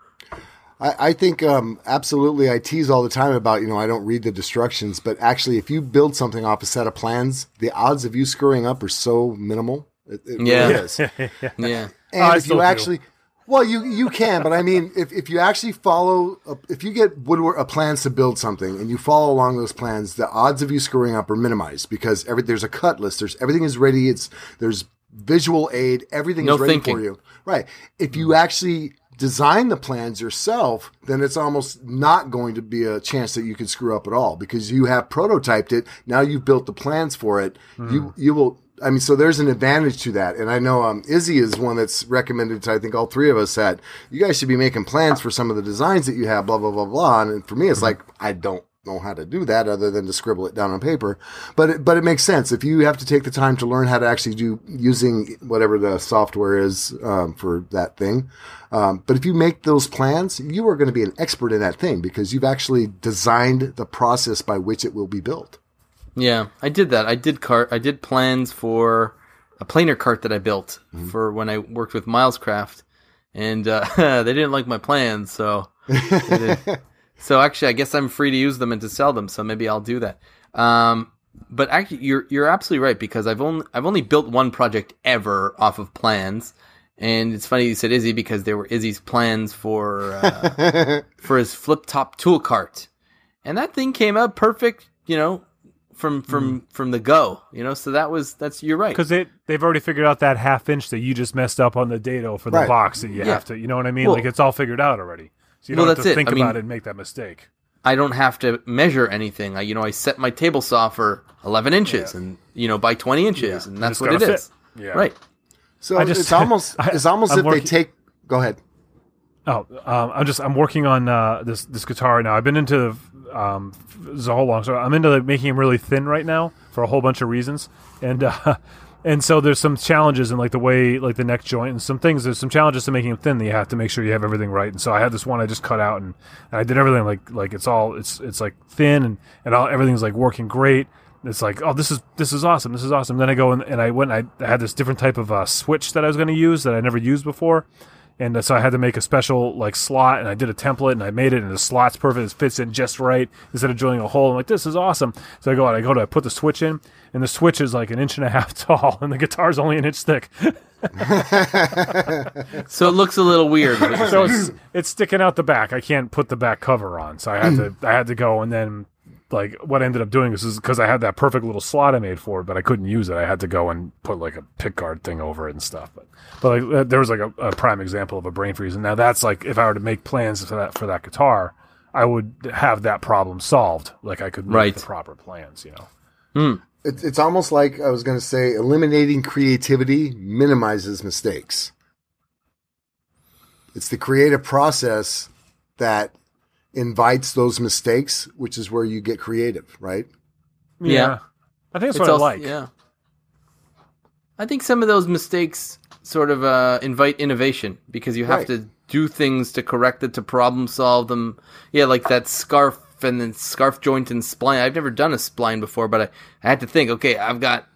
I, I think um, absolutely. I tease all the time about you know I don't read the destructions, but actually, if you build something off a set of plans, the odds of you screwing up are so minimal. It, it Yeah. really is. [LAUGHS] yeah And I if still you do. Well, you you can, but I mean, if, if you actually follow, if you get woodwork uh, plans to build something and you follow along those plans, the odds of you screwing up are minimized because every there's a cut list. There's everything is ready. It's there's visual aid. Everything No is ready thinking. for you. Right. If you actually design the plans yourself, then it's almost not going to be a chance that you can screw up at all because you have prototyped it. Now you've built the plans for it. You you will. I mean, so there's an advantage to that, and I know um, Izzy is one that's recommended to I think all three of us that you guys should be making plans for some of the designs that you have, blah blah blah blah. And for me, it's like I don't know how to do that other than to scribble it down on paper, but it, but it makes sense if you have to take the time to learn how to actually do using whatever the software is um, for that thing. Um, but if you make those plans, you are going to be an expert in that thing because you've actually designed the process by which it will be built. Yeah, I did that. I did cart. I did plans for a planer cart that I built Mm-hmm. for when I worked with Milescraft, and uh, [LAUGHS] they didn't like my plans. So, [LAUGHS] so actually, I guess I'm free to use them and to sell them. So maybe I'll do that. Um, but actually, you're you're absolutely right because I've only I've only built one project ever off of plans. And it's funny you said Izzy because there were Izzy's plans for uh, [LAUGHS] for his flip top tool cart, and that thing came out perfect. You know, from from from the go. You know, so that was that's you're right. because they they've already figured out that half inch that you just messed up on the dado for the Right. box that you Yeah. have to. You know what I mean? Well- like it's all figured out already. So you Well, don't have that's to it. think I about mean- it and make that mistake. I don't have to measure anything. I you know I set my table saw for 11 inches and you know by 20 inches, and that's what it gotta is. Yeah. Right. So I just- it's almost [LAUGHS] I- it's almost I'm if working- they take. Go ahead. Oh, um, I'm just I'm working on uh, this this guitar now. I've been into um, is a whole long story. I'm into like, making him really thin right now for a whole bunch of reasons, and uh, [LAUGHS] and so there's some challenges in like the way like the neck joint and some things. There's some challenges to making him thin that you have to make sure you have everything right. And so I had this one I just cut out and, and I did everything like like it's all it's it's like thin and and all, everything's like working great. It's like oh this is this is awesome this is awesome. Then I go and, and I went and I, I had this different type of uh, switch that I was going to use that I never used before and uh, so I had to make a special like slot, and I did a template, and I made it, and the slot's perfect. It fits in just right instead of drilling a hole. I'm like, this is awesome. So I go out, I go to I put the switch in, and the switch is like an inch and a half [LAUGHS] tall, and the guitar's only an inch thick. [LAUGHS] So it looks a little weird. [LAUGHS] so it's it's sticking out the back. I can't put the back cover on, so I had to I had to go and then like what I ended up doing is because I had that perfect little slot I made for it, but I couldn't use it. I had to go and put like a pick guard thing over it and stuff. But but like uh, there was like a, a prime example of a brain freeze, and now that's like if I were to make plans for that for that guitar, I would have that problem solved. Like I could make Right. the proper plans, you know. It's it's almost like I was going to say eliminating creativity minimizes mistakes. It's the creative process that invites those mistakes, which is where you get creative, right? Yeah. I think that's it's what also- I like. Yeah. I think some of those mistakes sort of uh, invite innovation because you have Right. to do things to correct it, to problem solve them. Yeah, like that scarf and then scarf joint and spline. I've never done a spline before, but I, I had to think, okay, I've got,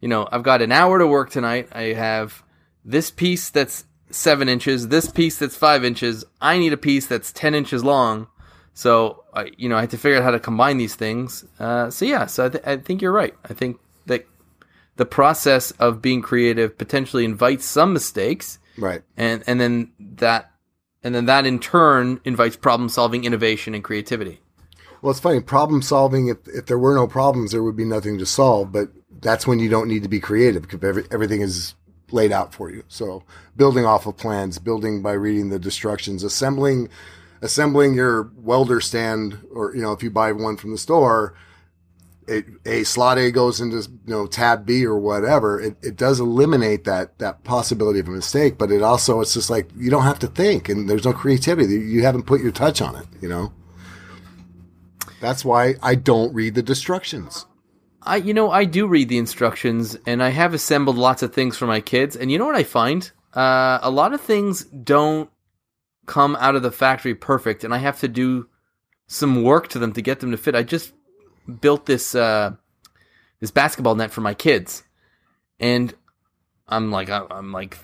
you know, I've got an hour to work tonight. I have this piece that's seven inches, this piece that's five inches. I need a piece that's 10 inches long. So, I, you know, I had to figure out how to combine these things. Uh, so yeah, so I, th- I think you're right. I think that the process of being creative potentially invites some mistakes, Right. and and then that and then that in turn invites problem solving, innovation, and creativity. Well, it's funny. Problem solving. If if there were no problems, there would be nothing to solve. But that's when you don't need to be creative because every, everything is laid out for you. So building off of plans, building by reading the instructions, assembling, assembling your welder stand, or you know, if you buy one from the store, it, a slot A goes into you know tab B or whatever. It, it does eliminate that that possibility of a mistake, but it also it's just like you don't have to think, and there's no creativity. You haven't put your touch on it. You know. That's why I don't read the instructions. I, you know, I do read the instructions, and I have assembled lots of things for my kids. And you know what I find? Uh, a lot of things don't come out of the factory perfect, and I have to do some work to them to get them to fit. I just built this uh, this basketball net for my kids, and I'm like I'm like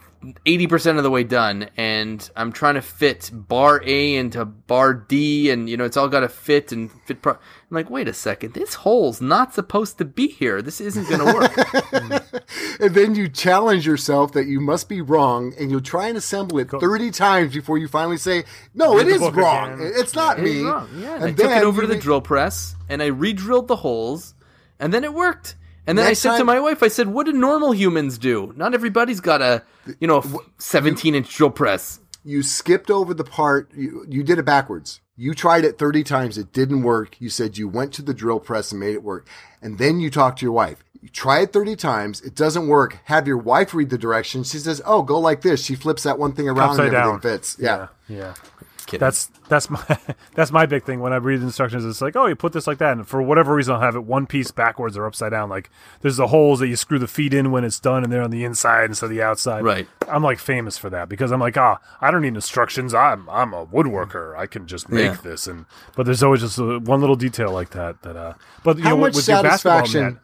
eighty percent of the way done, and I'm trying to fit bar A into bar D, and you know it's all got to fit and fit. Pro- I'm like, wait a second, this hole's not supposed to be here. This isn't going to work. [LAUGHS] and then you challenge yourself that you must be wrong, and you'll try and assemble it thirty times before you finally say, "No, Read it the is book wrong. again. It's not It's me." wrong. Yeah, and, And I took it over to the make- drill press and I re-drilled the holes, and then it worked. And then Next I said to my wife, I said, "What do normal humans do? Not everybody's got a, you know, seventeen inch drill press." you skipped over the part you, you did it backwards you tried it 30 times it didn't work you said you went to the drill press and made it work and then you talk to your wife you try it 30 times it doesn't work have your wife read the directions she says oh go like this she flips that one thing around Upside and everything down. fits yeah. yeah. yeah. Kidding. That's that's my [LAUGHS] that's my big thing when I read the instructions. It's like, oh, you put this like that, and for whatever reason, I'll have it one piece backwards or upside down. Like there's the holes that you screw the feet in when it's done, and they're on the inside instead of the outside. Right. I'm like famous for that because I'm like, ah, I don't need instructions. I'm I'm a woodworker. I can just make Yeah. this. And but there's always just one little detail like that. That uh, but you How know, much with your basketball satisfaction- net,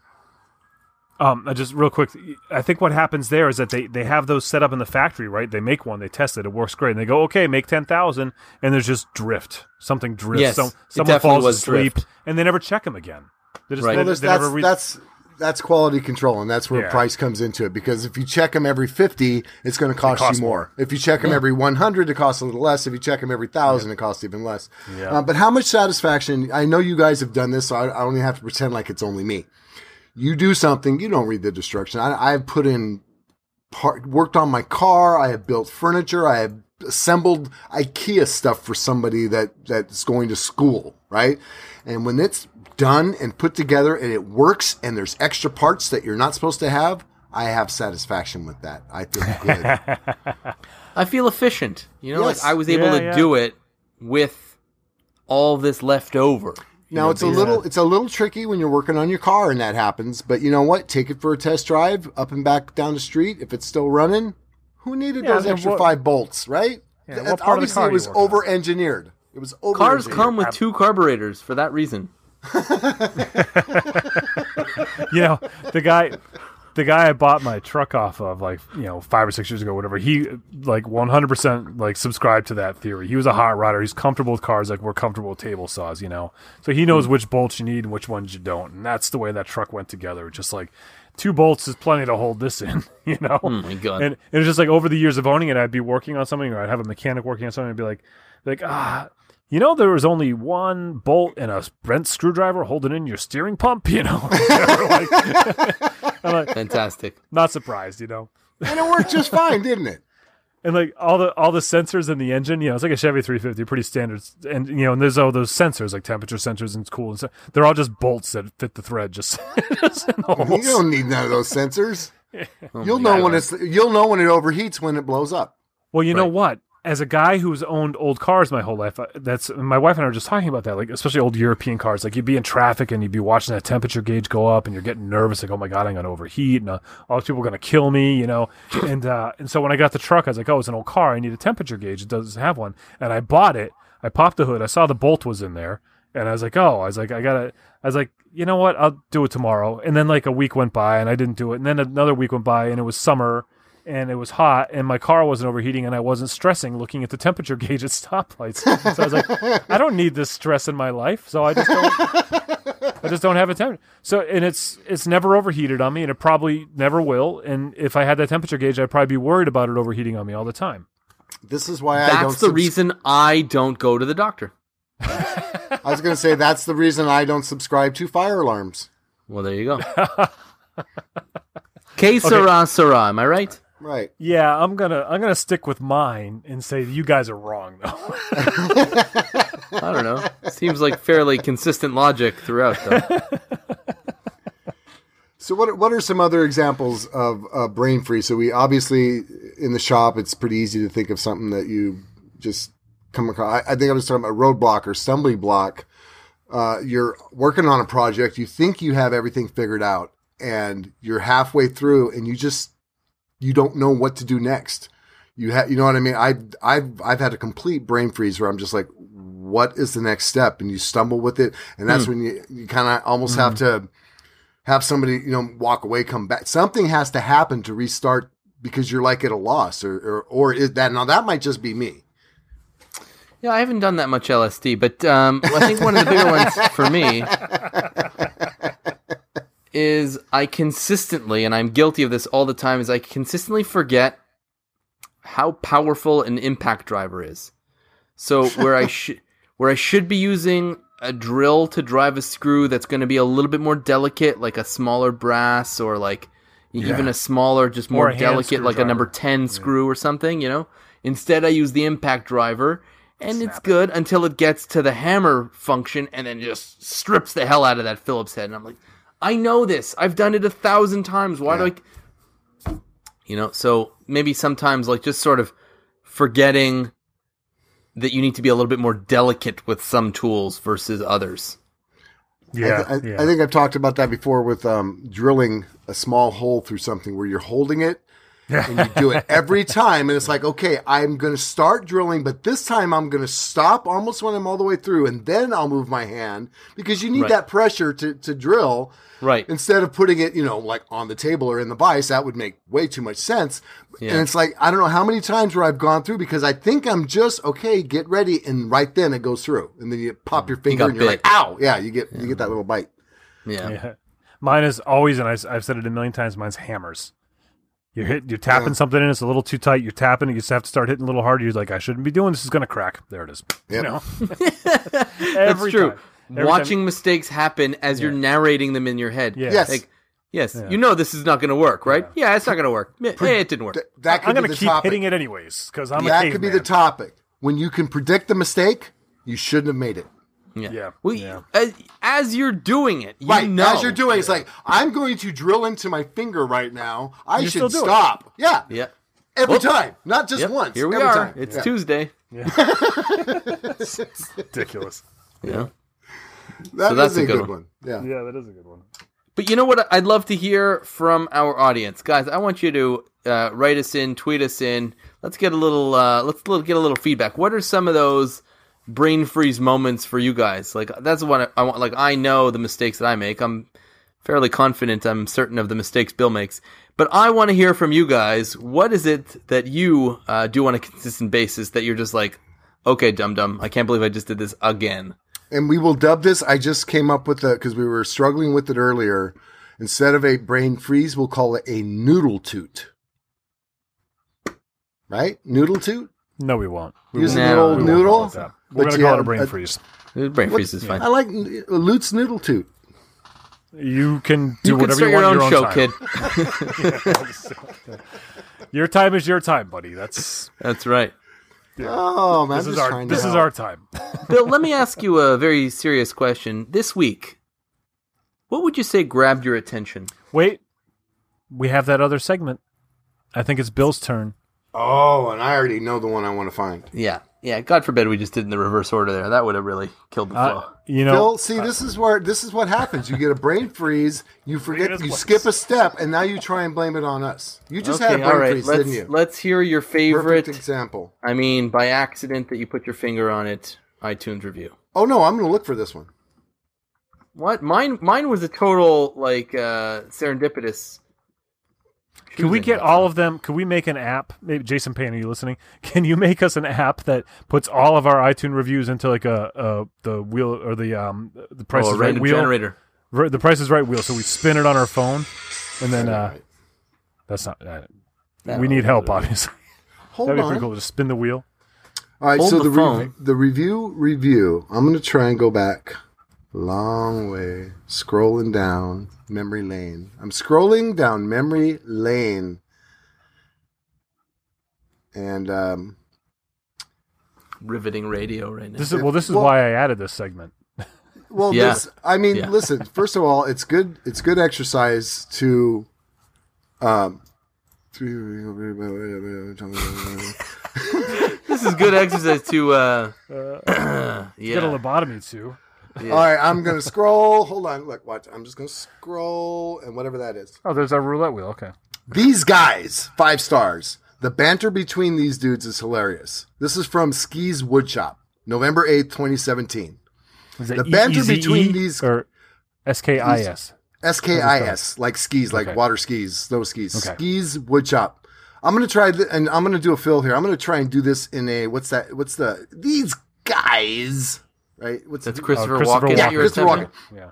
um, just real quick, I think what happens there is that they, they have those set up in the factory, right? They make one, they test it, it works great, and they go, okay, make ten thousand, and there's just drift, something drifts, Yes, some, it someone falls was asleep, drift. and they never check them again. They just Right. they, well they that's never re- that's that's quality control and that's where Yeah. price comes into it because if you check them every 50 it's going to cost, you more. if you check them every 100 it costs a little less if you check them every 1000 it costs even less Yeah. Uh, but how much satisfaction i know you guys have done this so I, I don't have to pretend like it's only me you do something you don't read the destruction. I, i've put in part worked on my car i have built furniture i have assembled ikea stuff for somebody that that's going to school right and when it's done and put together and it works and there's extra parts that you're not supposed to have i have satisfaction with that i feel [LAUGHS] good I feel efficient. You know, Yes. like I was able Yeah, to yeah. do it with all this left over. You Now know, it's a little it's a little tricky when you're working on your car and that happens, but you know what? Take it for a test drive up and back down the street. If it's still running, who needed Yeah, those and extra what- five bolts, right? Yeah, That- what part of the obviously it was over engineered. It was over Cars come with two carburetors for that reason. [LAUGHS] you know, the guy, the guy I bought my truck off of, like you know, five or six years ago, whatever. He like one hundred percent like subscribed to that theory. He was a hot rodder. He's comfortable with cars, like we're comfortable with table saws. You know, so he knows which bolts you need and which ones you don't, and that's the way that truck went together. Just like two bolts is plenty to hold this in. [LAUGHS] You know, Oh my God. and it was just like over the years of owning it, I'd be working on something, or I'd have a mechanic working on something, and be like, like ah. You know, there was only one bolt and a bent screwdriver holding in your steering pump. You know, [LAUGHS] like, [LAUGHS] like, Fantastic. not surprised. You know, and it worked just fine, didn't it? [LAUGHS] and like all the all the sensors in the engine, you know, it's like a Chevy 350, pretty standard. And you know, and there's all those sensors like temperature sensors and cool, and so they're all just bolts that fit the thread. Just, just in the You don't need none of those sensors. Oh You'll my know when it's you'll know when it overheats when it blows up. Well, you know what? As a guy who's owned old cars my whole life, uh, that's my wife and I were just talking about that. Like, especially old European cars. Like, you'd be in traffic and you'd be watching that temperature gauge go up, and you're getting nervous. Like, oh my god, I'm gonna overheat, and uh, all these people are gonna kill me, you know. [COUGHS] And uh, and so when I got the truck, I was like, oh, it's an old car. I need a temperature gauge. It doesn't have one, and I bought it. I popped the hood. I saw the bolt was in there, and I was like, oh, I was like, I gotta. I was like, you know what? I'll do it tomorrow. And then like a week went by, and I didn't do it. And then another week went by, and it was summer and it was hot and my car wasn't overheating and I wasn't stressing looking at the temperature [LAUGHS] gauge at stoplights. So I was like, I don't need this stress in my life. So I just don't I just don't have a temperature. So and it's it's never overheated on me and it probably never will. And if I had that temperature gauge, I'd probably be worried about it overheating on me all the time. This is why I don't. That's the subs- reason I don't go to the doctor. [LAUGHS] I was going to say that's the reason I don't subscribe to fire alarms. Well, there you go. Que sera, sera. Am I right? Right. Yeah, I'm gonna I'm gonna stick with mine and say you guys are wrong though. [LAUGHS] I don't know. Seems like fairly consistent logic throughout, though. So what are- what are some other examples of uh, brain freeze? So we obviously in the shop, it's pretty easy to think of something that you just come across. I, I think I was talking about roadblock or stumbling block. Uh, you're working on a project, you think you have everything figured out, and you're halfway through, and you just you don't know what to do next. you have, you know what I mean? I've, I've, I've had a complete brain freeze where I'm just like, what is the next step? And you stumble with it. And that's when you, you kind of almost have to have somebody, you know, walk away, come back. Something has to happen to restart because you're like at a loss or, or, or is that, now that might just be me. Yeah, I haven't done that much LSD, but um, I think one of the bigger ones for me [LAUGHS] [LAUGHS] is I consistently, and I'm guilty of this all the time, is I consistently forget how powerful an impact driver is. So [LAUGHS] where I should where I should be using a drill to drive a screw that's going to be a little bit more delicate, like a smaller brass or like even a smaller, just more delicate, like a number screwdriver. 10 screw or something, you know? Instead, I use the impact driver, and it's good until it gets to the hammer function and then just strips the hell out of that Phillips head. And I'm like, I know this. I've done it a thousand times. Why do I. You know, so maybe sometimes, like, just sort of forgetting that you need to be a little bit more delicate with some tools versus others. Yeah, I, th- yeah. I think I've talked about that before with um, drilling a small hole through something where you're holding it and you do it every time. And it's like, okay, I'm going to start drilling, but this time I'm going to stop almost when I'm all the way through and then I'll move my hand because you need Right. that pressure to, to drill. Right. Instead of putting it, you know, like on the table or in the vise, that would make way too much sense. Yeah. And it's like, I don't know how many times where I've gone through because I think I'm just, okay, get ready. And right then it goes through. And then you pop mm. your finger got and you're bit. like, ow. Yeah, you get, you get that little bite. Yeah. Yeah. Mine is always, and I, have said it a million times. Mine's hammers. You hit, you're tapping Yeah. something in, it's a little too tight. You're tapping, it, you just have to start hitting a little harder. You're like, I shouldn't be doing this. Is going to crack. There it is. Yep. You know, [LAUGHS] That's [LAUGHS] Every true. time. Every Watching time- mistakes happen as you're narrating them in your head. Yeah. Yes. Like, yes, you know this is not going to work, right? Yeah, it's not going to work. Yeah, hey, it didn't work. Th- that could I'm going to keep topic. hitting it anyways because I'm a that could be the topic. When you can predict the mistake, you shouldn't have made it. Yeah. Yeah, Well, yeah. As, as you're doing it, you Right. know. As you're doing, it's like, I'm going to drill into my finger right now. I You still should do it. stop. Yeah. Yeah. Every Whoop. time. Not just Yep. once. Here we every are. time. It's Yeah. Tuesday. [LAUGHS] ridiculous. Yeah. That So that's is a a good good one. one. Yeah. Yeah, that is a good one. But you know what? I'd love to hear from our audience, guys. I want you to uh, write us in, tweet us in. Let's get a little. Uh, let's get a little feedback. What are some of those brain freeze moments for you guys? Like that's what I, I want. Like I know the mistakes that I make. I'm fairly confident. I'm certain of the mistakes Bill makes. But I want to hear from you guys. What is it that you uh, do on a consistent basis that you're just like, okay, dum dum. I can't believe I just did this again. And we will dub this. I just came up with the, because we were struggling with it earlier. Instead of a brain freeze, we'll call it a noodle toot. Right? Noodle toot? No, we won't. We Use No, an old we noodle? Call it that. We're But going to you call it a brain uh, a- freeze. Brain freeze is fine. I like uh, Lutz Lute's noodle toot. You can do You can whatever start you your own your show, time. kid. [LAUGHS] Your time is your time, buddy. That's That's right. Oh, man. this I'm is just our trying to this is our time. [LAUGHS] Bill, let me ask you a very serious question. This week, what would you say grabbed your attention? Wait, we have that other segment. I think it's Bill's turn. Oh, and I already know the one I want to find. Yeah, yeah. God forbid we just did in the reverse order there. That would have really killed the flow. Uh, you know, Phil, see, this is where this is what happens. You get a brain freeze, you forget, you place. skip a step, and now you try and blame it on us. You just had a brain all right. freeze, Let's didn't you? let's hear your favorite. Perfect example. I mean, by accident that you put your finger on it. iTunes review. Oh no, I'm going to look for this one. What? Mine. Mine was a total like uh serendipitous. Can we get all of them? Can we make an app? Maybe Jason Payne, are you listening? [LAUGHS] Can you make us an app that puts all of our iTunes reviews into like a, a the wheel or the um the Price oh, a is Right wheel? generator? Right- The Price is Right wheel. So we spin it on our phone, and then uh, that's not. Uh, No. we need help, obviously. [LAUGHS] Hold That'd be on. pretty cool. Just spin the wheel. All right, Hold so the the phone. rev- the review review. I'm going to try and go back long way, scrolling down memory lane. I'm scrolling down memory lane, and um, Riveting radio right now. This is well. This is Well- why I added this segment. [LAUGHS] well, Yeah. this. I mean, Yeah. listen. First of all, it's good. It's good exercise to. Um, [LAUGHS] This is good exercise to. uh Get a [CLEARS THROAT] lobotomy too. All right, I'm gonna scroll. Hold on, look, watch. I'm just gonna scroll, and whatever that is. Oh, there's our roulette wheel. Okay. These guys, five stars. The banter between these dudes is hilarious. This is from Skis Woodshop, November 8th, 2017. The banter E-E-Z-E between these- or S K I S. S K I S, like skis, like Okay. water skis, snow skis. Okay. Skis Woodshop. I'm gonna try th- and I'm gonna do a fill here. I'm gonna try and do this in a what's that? What's the these guys? Right? What's That's the, Christopher, Oh, Christopher Walken. Yeah, Christopher? Walken. Yeah.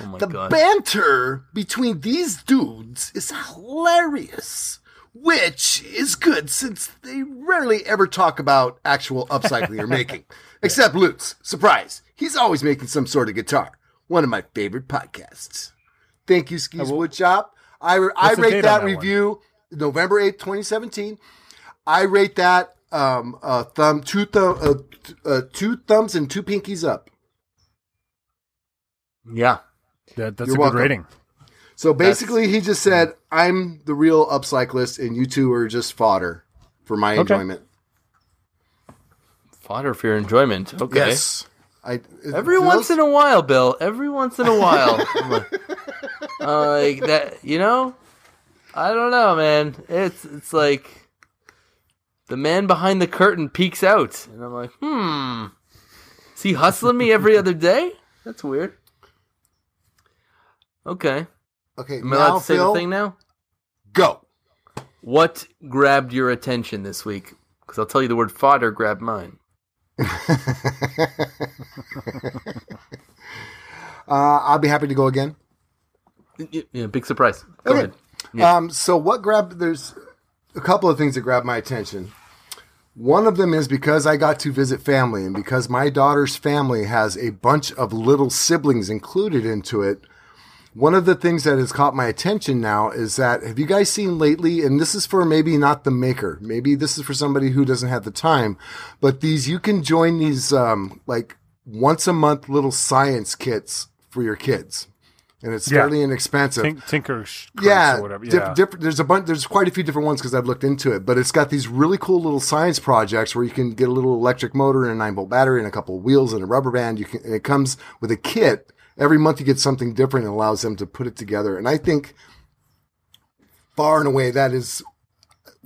Oh my god. The god. banter between these dudes is hilarious, which is good since they rarely ever talk about actual upcycling or [LAUGHS] making. Except Lutz. Surprise. He's always making some sort of guitar. One of my favorite podcasts. Thank you, Skis Woodshop. I, I rate date that on that one? review November 8th, 2017. I rate that um, a thumb, two, thumb, uh, uh, two thumbs and two pinkies up. yeah. That, that's You're a good rating. So basically, he just said, "I'm the real upcyclist, and you two are just fodder for my Okay. enjoyment." Fodder for your enjoyment. Okay. Yes, I Every once in a while, Bill. Every once in a while. [LAUGHS] Like, uh, like that, you know? I don't know, man. It's it's like the man behind the curtain peeks out, and I'm like, hmm. Is he hustling me every other day? [LAUGHS] That's weird. Okay. okay. Am I allowed Now, to say Phil, the thing now? go. What grabbed your attention this week? Because I'll tell you the word fodder grabbed mine. [LAUGHS] Uh, I'll be happy to go again. Yeah, big surprise. Go Okay. ahead. Yeah. Um, so what grabbed? There's a couple of things that grabbed my attention. One of them is because I got to visit family, and because my daughter's family has a bunch of little siblings included into it. One of the things that has caught my attention now is that have you guys seen lately? And this is for maybe not the maker, maybe this is for somebody who doesn't have the time, but these you can join these um, like once a month little science kits for your kids, and it's Yeah. fairly inexpensive Tink, Tinker yeah, or whatever. diff- Yeah. different. There's a bunch. There's quite a few different ones because I've looked into it. But it's got these really cool little science projects where you can get a little electric motor and a nine volt battery and a couple of wheels and a rubber band. You can. It comes with a kit. Every month you get something different and allows them to put it together. And I think far and away that is.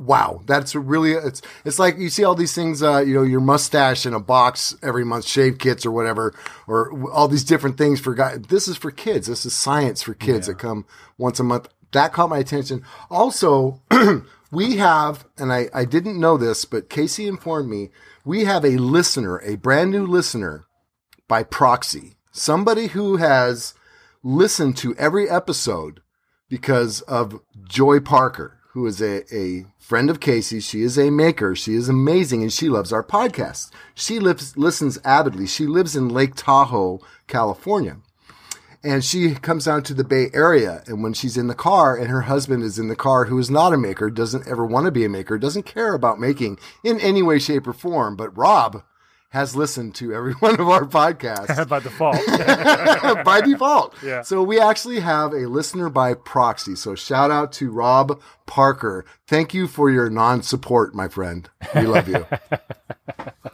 Wow, that's really it's it's like you see all these things, uh, you know, your mustache in a box every month, shave kits or whatever, or all these different things for guys. This is for kids. This is science for kids that come once a month. That caught my attention. Also, [CLEARS THROAT] we have, and I, I didn't know this, but Casey informed me, we have a listener, a brand new listener by proxy, somebody who has listened to every episode because of Joy Parker, who is a, a friend of Casey's. She is a maker. She is amazing and she loves our podcast. She lives, listens avidly. She lives in Lake Tahoe, California. And she comes down to the Bay Area. And when she's in the car and her husband is in the car, who is not a maker, doesn't ever want to be a maker, doesn't care about making in any way, shape, or form. But Rob has listened to every [LAUGHS] one of our podcasts [LAUGHS] by default. [LAUGHS] by default. Yeah. So we actually have a listener by proxy. So shout out to Rob Parker. Thank you for your non-support, my friend. We love you.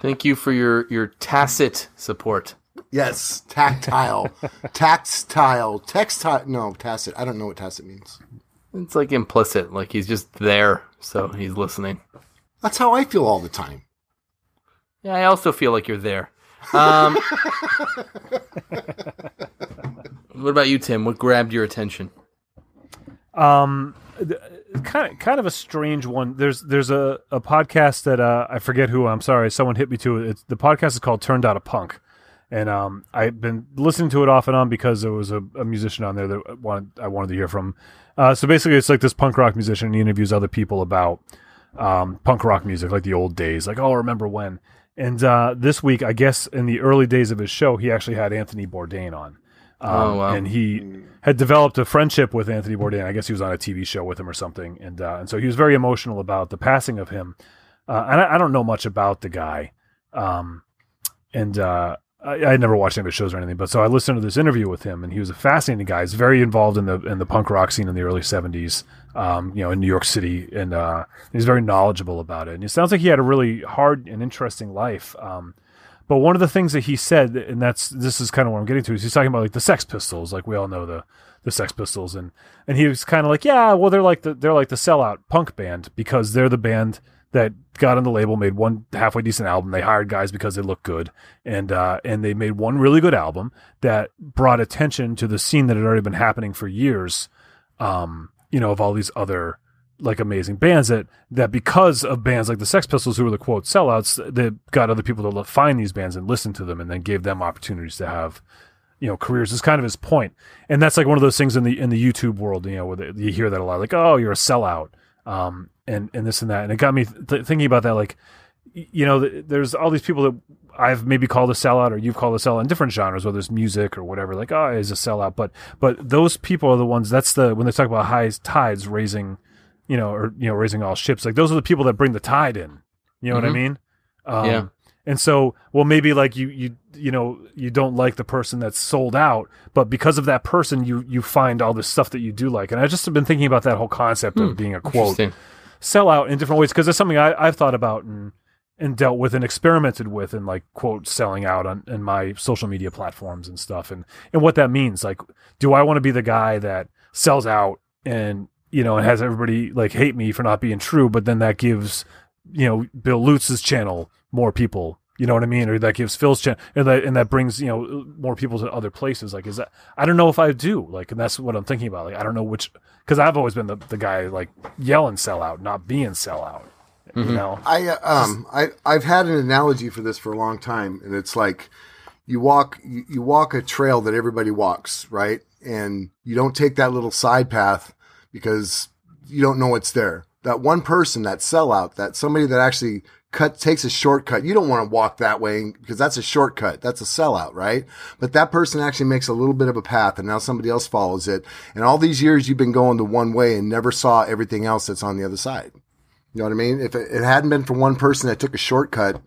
Thank you for your, your tacit support. yes, tactile, tactile, textile. No, tacit. I don't know what tacit means. It's like implicit, like he's just there, so he's listening. That's how I feel all the time. Yeah, I also feel like you're there. Um, [LAUGHS] what about you, Tim? What grabbed your attention? Um, th- kind of, kind of a strange one. There's, there's a, a podcast that uh, I forget who. I'm sorry, someone hit me to it. It's, the podcast is called "Turned Out a Punk," and um, I've been listening to it off and on because there was a, a musician on there that I wanted, I wanted to hear from. Uh, so basically, it's like this punk rock musician. And he interviews other people about um, punk rock music, like the old days, like oh, remember when. And uh, this week, I guess in the early days of his show, he actually had Anthony Bourdain on. Um, Oh, wow. And he had developed a friendship with Anthony Bourdain. I guess he was on a TV show with him or something, and uh, and so he was very emotional about the passing of him. Uh, and I, I don't know much about the guy, um, and uh, I, I never watched any of his shows or anything. But so I listened to this interview with him, and he was a fascinating guy. He's very involved in the in the punk rock scene in the early '70s, um, you know, in New York City, and uh, he's very knowledgeable about it. And it sounds like he had a really hard and interesting life. Um, But one of the things that he said, and that's this is kind of what I'm getting to, is he's talking about like the Sex Pistols, like we all know the the Sex Pistols, and and he was kind of like, yeah, well they're like the they're like the sellout punk band because they're the band that got on the label, made one halfway decent album. They hired guys because they looked good, and uh, and they made one really good album that brought attention to the scene that had already been happening for years. Um, you know, of all these other like amazing bands that that because of bands like the Sex Pistols, who were the quote sellouts, that got other people to find these bands and listen to them, and then gave them opportunities to have you know careers. Is kind of his point, and that's like one of those things in the in the YouTube world, you know, where they, you hear that a lot, like oh, you're a sellout, um, and and this and that, and it got me th- thinking about that, like you know, there's all these people that I've maybe called a sellout or you've called a sellout in different genres, whether it's music or whatever, like, oh, is a sellout. But, but those people are the ones, that's the, when they talk about high tides raising, you know, or, you know, raising all ships, like those are the people that bring the tide in. You know mm-hmm. what I mean? Um, yeah. And so, well, maybe like you, you, you know, you don't like the person that's sold out, but because of that person, you, you find all this stuff that you do like. And I just have been thinking about that whole concept hmm, of being a quote sellout in different ways because it's something I, I've thought about and, and dealt with and experimented with and like quote selling out on in my social media platforms and stuff and and what that means. Like do i want to be the guy that sells out and you know and has everybody like hate me for not being true but then that gives you know bill lutz's channel more people you know what i mean or that gives phil's channel and that and that brings you know more people to other places like is that i don't know if i do like and that's what i'm thinking about like i don't know which because i've always been the, the guy like yelling sell out not being sell out Mm-hmm. You know, I uh, um I I've had an analogy for this for a long time, and it's like you walk you, you walk a trail that everybody walks, right? And you don't take that little side path because you don't know what's there. That one person, that sellout, that somebody that actually cut takes a shortcut. You don't want to walk that way because that's a shortcut. That's a sellout, right? But that person actually makes a little bit of a path and now somebody else follows it. And all these years you've been going the one way and never saw everything else that's on the other side. You know what I mean? If it, hadn't been for one person that took a shortcut,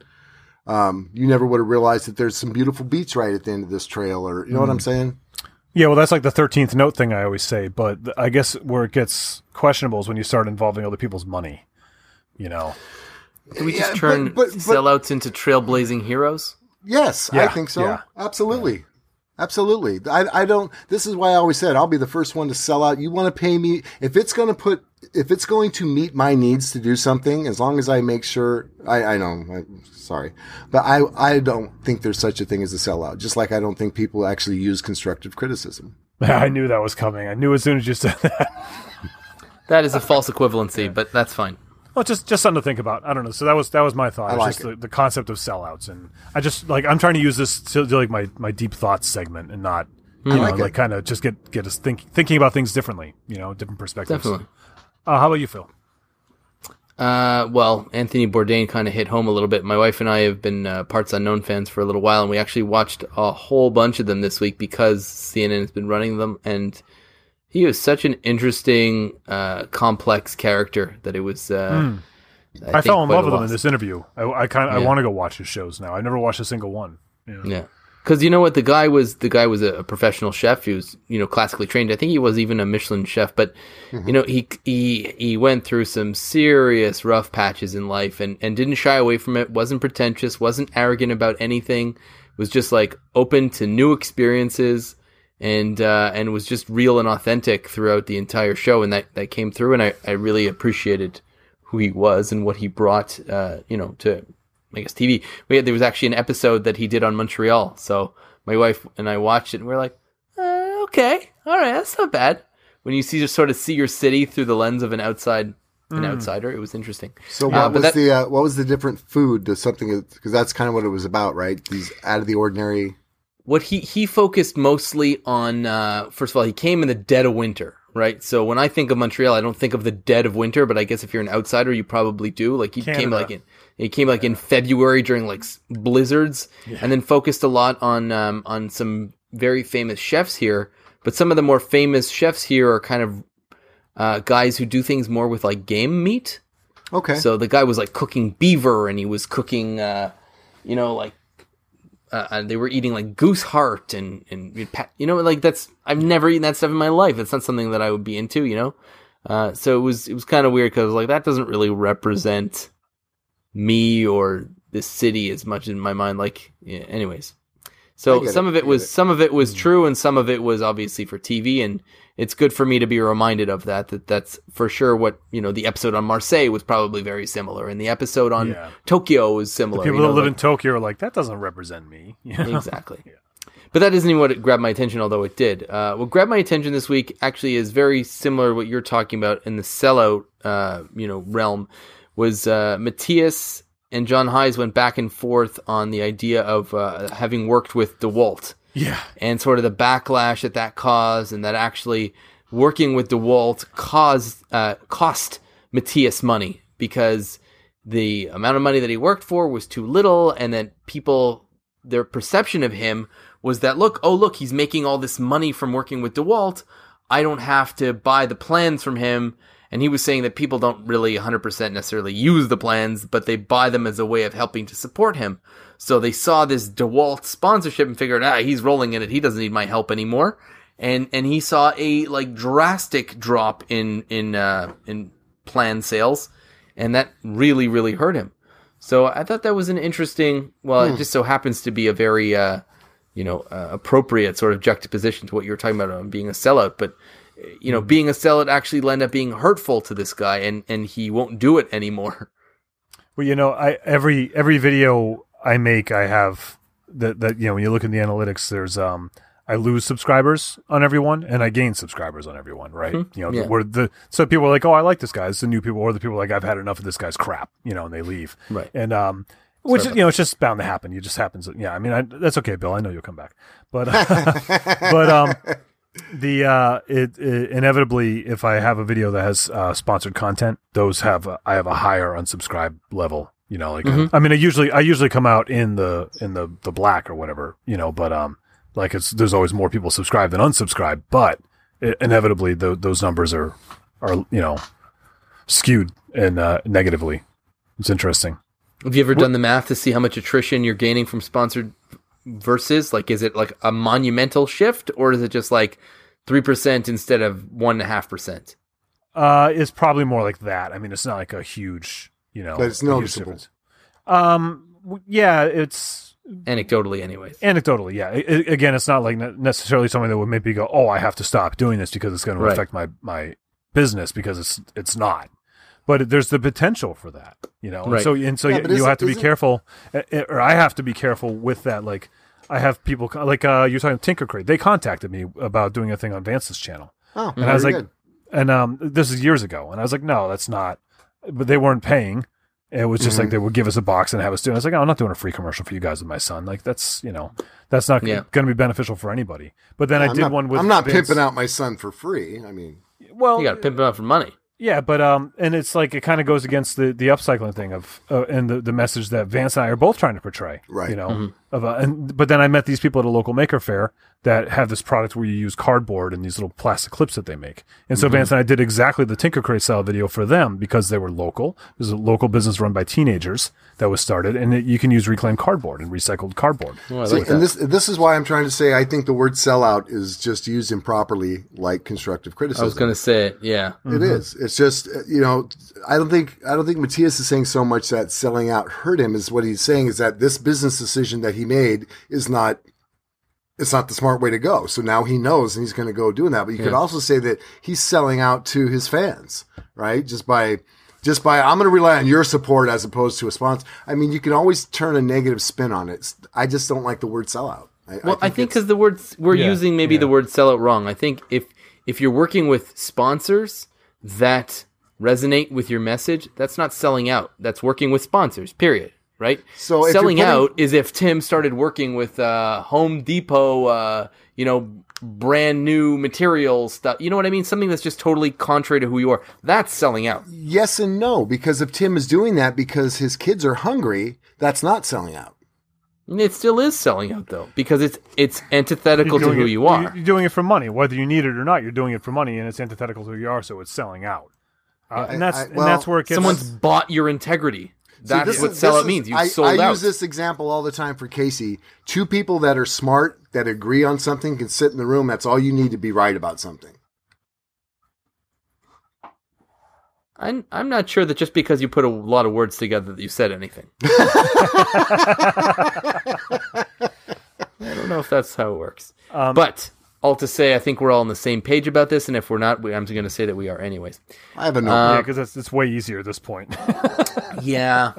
um, you never would have realized that there's some beautiful beats right at the end of this trail, or you know mm. what I'm mm. saying? Yeah, well, that's like the thirteenth note thing I always say, but I guess where it gets questionable is when you start involving other people's money. You know, do we just yeah, turn but, but, but, sellouts into trailblazing heroes? Yes, yeah, I think so. Yeah. Absolutely. Absolutely. I, I don't, this is why I always said I'll be the first one to sell out. You want to pay me, if it's going to put, if it's going to meet my needs to do something, as long as I make sure, I, I know, I, sorry, but I, I don't think there's such a thing as a sellout. Just like I don't think people actually use constructive criticism. [LAUGHS] I knew that was coming. I knew as soon as you said that. that is a false equivalency, but that's fine. Well, just just something to think about. I don't know. So that was that was my thought. I like just it. The, the, concept of sellouts, and I just like I'm trying to use this to, to like my my deep thoughts segment, and not you know, like, like kind of just get get us think, thinking about things differently. You know, different perspectives. Definitely. Uh, how about you, Phil? Uh, well, Anthony Bourdain kind of hit home a little bit. My wife and I have been uh, Parts Unknown fans for a little while, and we actually watched a whole bunch of them this week because CNN has been running them, and he was such an interesting, uh, complex character that it was. Uh, mm. I, I fell in love with him in this interview. I, I kind of yeah. I want to go watch his shows now. I've never watched a single one. Yeah. yeah. Because you know what, the guy was the guy was a, professional chef. He was you know classically trained. I think he was even a Michelin chef. But mm-hmm. you know he he he went through some serious rough patches in life and and didn't shy away from it. wasn't pretentious. wasn't arrogant about anything. Was just like open to new experiences and uh, and was just real and authentic throughout the entire show, and that that came through, and I, I really appreciated who he was and what he brought, uh, you know, to I guess TV. We had, there was actually an episode that he did on Montreal, so my wife and I watched it, and we are like, uh, okay, all right, that's not bad. When you see just sort of see your city through the lens of an outside an mm. outsider. It was interesting. So what uh, was that, the uh, what was the different food to something because that's kind of what it was about, right? These out of the ordinary what he he focused mostly on uh, first of all he came in the dead of winter right so when i think of montreal i don't think of the dead of winter but i guess if you're an outsider you probably do like he Canada. came like in he came like in february during like blizzards yeah. and then focused a lot on um, on some very famous chefs here but some of the more famous chefs here are kind of uh, guys who do things more with like game meat okay so the guy was like cooking beaver and he was cooking uh, you know like uh, uh, they were eating like goose heart and and you know like that's I've never eaten that stuff in my life. It's not something that I would be into, you know. Uh, so it was it was kind of weird because like that doesn't really represent me or this city as much in my mind. Like, yeah, anyways. So some it, of it was it. Some of it was true, and some of it was obviously for TV, and it's good for me to be reminded of that. That that's for sure what you know. The episode on Marseille was probably very similar, and the episode on Yeah. Tokyo was similar. People you know, that live like- in Tokyo are like, that doesn't represent me. [LAUGHS] You know? exactly. But that isn't even what grabbed my attention, although it did. Uh, what grabbed my attention this week actually is very similar to what you're talking about in the sellout, uh, you know, realm. Was uh, Matthias and John Heisz went back and forth on the idea of uh, having worked with DeWalt Yeah. and sort of the backlash that that caused, and that actually working with DeWalt caused uh, cost Matthias money because the amount of money that he worked for was too little, and then people their perception of him was that look, oh look, he's making all this money from working with DeWalt. I don't have to buy the plans from him. And he was saying that people don't really 100% necessarily use the plans, but they buy them as a way of helping to support him. So they saw this DeWalt sponsorship and figured, ah, he's rolling in it. He doesn't need my help anymore. And, and he saw a like drastic drop in, in, uh, in plan sales. And that really, really hurt him. So I thought that was an interesting, well, it just so happens to be a very, uh, you know, uh, appropriate sort of juxtaposition to what you were talking about on being a sellout. But, uh, you know, being a sellout actually end up being hurtful to this guy and, and he won't do it anymore. [LAUGHS] Well, you know, I every every video I make, I have that that you know when you look in the analytics, there's um I lose subscribers on everyone and I gain subscribers on everyone, right? You know, Yeah. where the so people are like, oh, I like this guy. It's the new people, or the people are like, I've had enough of this guy's crap, you know, and they leave. Right. And um, which Sorry you know, it's just bound to happen. You just happens. Yeah, I mean, I, that's okay, Bill. I know you'll come back, but [LAUGHS] but um, the uh, it, it inevitably, if I have a video that has uh, sponsored content, those have a, I have a higher unsubscribe level. You know, like I mean, I usually I usually come out in the in the the black or whatever. You know, but um, like it's there's always more people subscribe than unsubscribe, but it, inevitably tho- those numbers are are you know skewed and uh, negatively. It's interesting. Have you ever done the math to see how much attrition you're gaining from sponsored versus? Like, is it like a monumental shift or is it just like 3% instead of 1.5%? Uh, it's probably more like that. I mean, it's not like a huge, you know, But it's a noticeable. difference. Um, yeah, it's Anecdotally, anyways. anecdotally. Yeah, I- I- again, it's not like necessarily something that would make me go, "Oh, I have to stop doing this because it's going to affect my my business," because it's it's not. But there's the potential for that, you know. And so and so Yeah, you, you have to be careful, or I have to be careful with that. Like, I have people like uh, you're talking Tinker Crate. They contacted me about doing a thing on Vance's channel. Oh, And I was very like, good. and um, this is years ago, and I was like, no, that's not. But they weren't paying. It was just like Mm-hmm. they would give us a box and have us do. it. I was like, oh, I'm not doing a free commercial for you guys with my son. Like that's you know, that's not Yeah. going to be beneficial for anybody. But then I I'm did not, one with. I'm not Vince. pimping out my son for free. I mean, Well, You got to pimp it out for money. yeah, but um, and it's like it kind of goes against the the upcycling thing of uh, and the the message that Vance and I are both trying to portray. Right. You know, Mm-hmm. Of uh, and but then I met these people at a local maker fair that have this product where you use cardboard and these little plastic clips that they make. And Mm-hmm. so Vance and I did exactly the Tinker Crate style video for them because they were local. It was a local business run by teenagers that was started, and it, you can use reclaimed cardboard and recycled cardboard. Oh, See, like that. and this this is why I'm trying to say I think the word sellout is just used improperly, like constructive criticism. I was going to say it. Yeah. It is. It's just uh, you know I don't think I don't think Matthias is saying so much that selling out hurt him. Is what he's saying is that this business decision that he made is not. It's not the smart way to go. So now he knows and he's going to go doing that. But you could also say that he's selling out to his fans, right? Just by, just by, I'm going to rely on your support as opposed to a sponsor. I mean, you can always turn a negative spin on it. I just don't like the word sellout. I, Well, I think because the words we're Yeah, using maybe yeah. the word sellout wrong. I think if if you're working with sponsors that resonate with your message, that's not selling out. That's working with sponsors. Period. Right. So if selling putting- out is if Tim started working with uh, Home Depot. Uh, you know, brand new material stuff. You know what I mean? Something that's just totally contrary to who you are. That's selling out. yes and no, because if Tim is doing that because his kids are hungry, that's not selling out. It still is selling out though because it's it's antithetical to who it- you are. You're doing it for money, whether you need it or not. You're doing it for money, and it's antithetical to who you are, so it's selling out. Uh, and that's I- and well, that's where it gets. Someone's bought your integrity. See, That's this what is- this sellout is- means. You I, sold I out. use this example all the time for Casey. Two people that are smart, that agree on something, can sit in the room. That's all you need to be right about something. I'm I'm not sure that just because you put a lot of words together that you said anything. [LAUGHS] I don't know if that's how it works. Um, but all to say, I think we're all on the same page about this, and if we're not, we, I'm going to say that we are anyways. I have a note. Uh, yeah, because it's, it's way easier at this point. [LAUGHS] Yeah.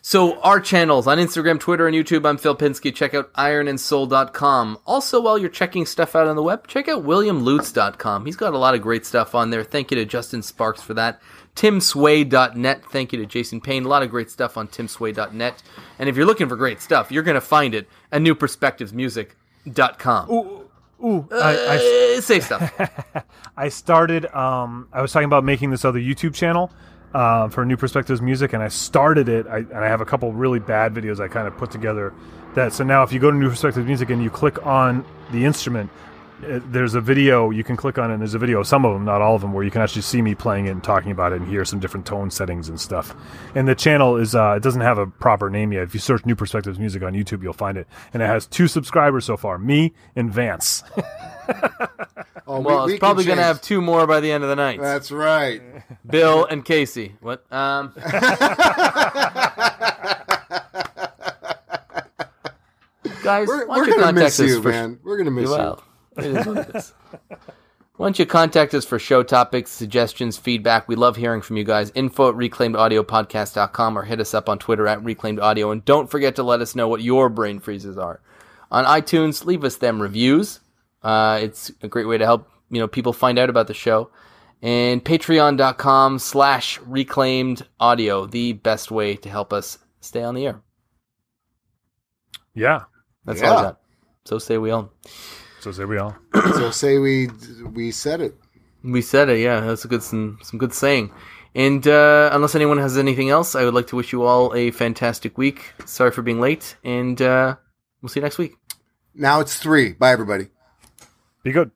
So our channels on Instagram, Twitter, and YouTube, I'm Phil Pinsky. Check out ironandsoul.com. Also, while you're checking stuff out on the web, check out williamlutz.com. He's got a lot of great stuff on there. Thank you to Justin Sparks for that. timsway.net. Thank you to Jason Payne. A lot of great stuff on timsway.net. And if you're looking for great stuff, you're going to find it at newperspectivesmusic.com. Ooh, I, Uh, say stuff. I, [LAUGHS] I started. Um, I was talking about making this other YouTube channel uh, for New Perspectives Music, and I started it. I, and I have a couple really bad videos I kind of put together. That so now, if you go to New Perspectives Music and you click on the instrument, uh, there's a video you can click on, it and there's a video, some of them, not all of them, where you can actually see me playing it and talking about it and hear some different tone settings and stuff. And the channel is uh, it doesn't have a proper name yet. If you search New Perspectives Music on YouTube, you'll find it, and it has two subscribers so far, me and Vance. [LAUGHS] oh, we- Well, we it's probably going to have two more by the end of the night. That's right. Bill and Casey. What? Um, [LAUGHS] guys, We're, why we're don't you gonna contact miss you, for man. We're gonna miss well, it is what it is. Why don't you contact us for show topics, suggestions, feedback? We love hearing from you guys. Info at reclaimedaudiopodcast.com or hit us up on Twitter at reclaimedaudio. And don't forget to let us know what your brain freezes are. On iTunes, leave us them reviews. Uh, it's a great way to help you know people find out about the show. And patreon.com slash reclaimed audio, the best way to help us stay on the air. yeah. That's all I got. So say we all. So there we are. [CLEARS THROAT] So say we we said it. We said it, yeah. That's a good some some good saying. And uh, unless anyone has anything else, I would like to wish you all a fantastic week. Sorry for being late, and uh, we'll see you next week. Now it's three. Bye, everybody. Be good.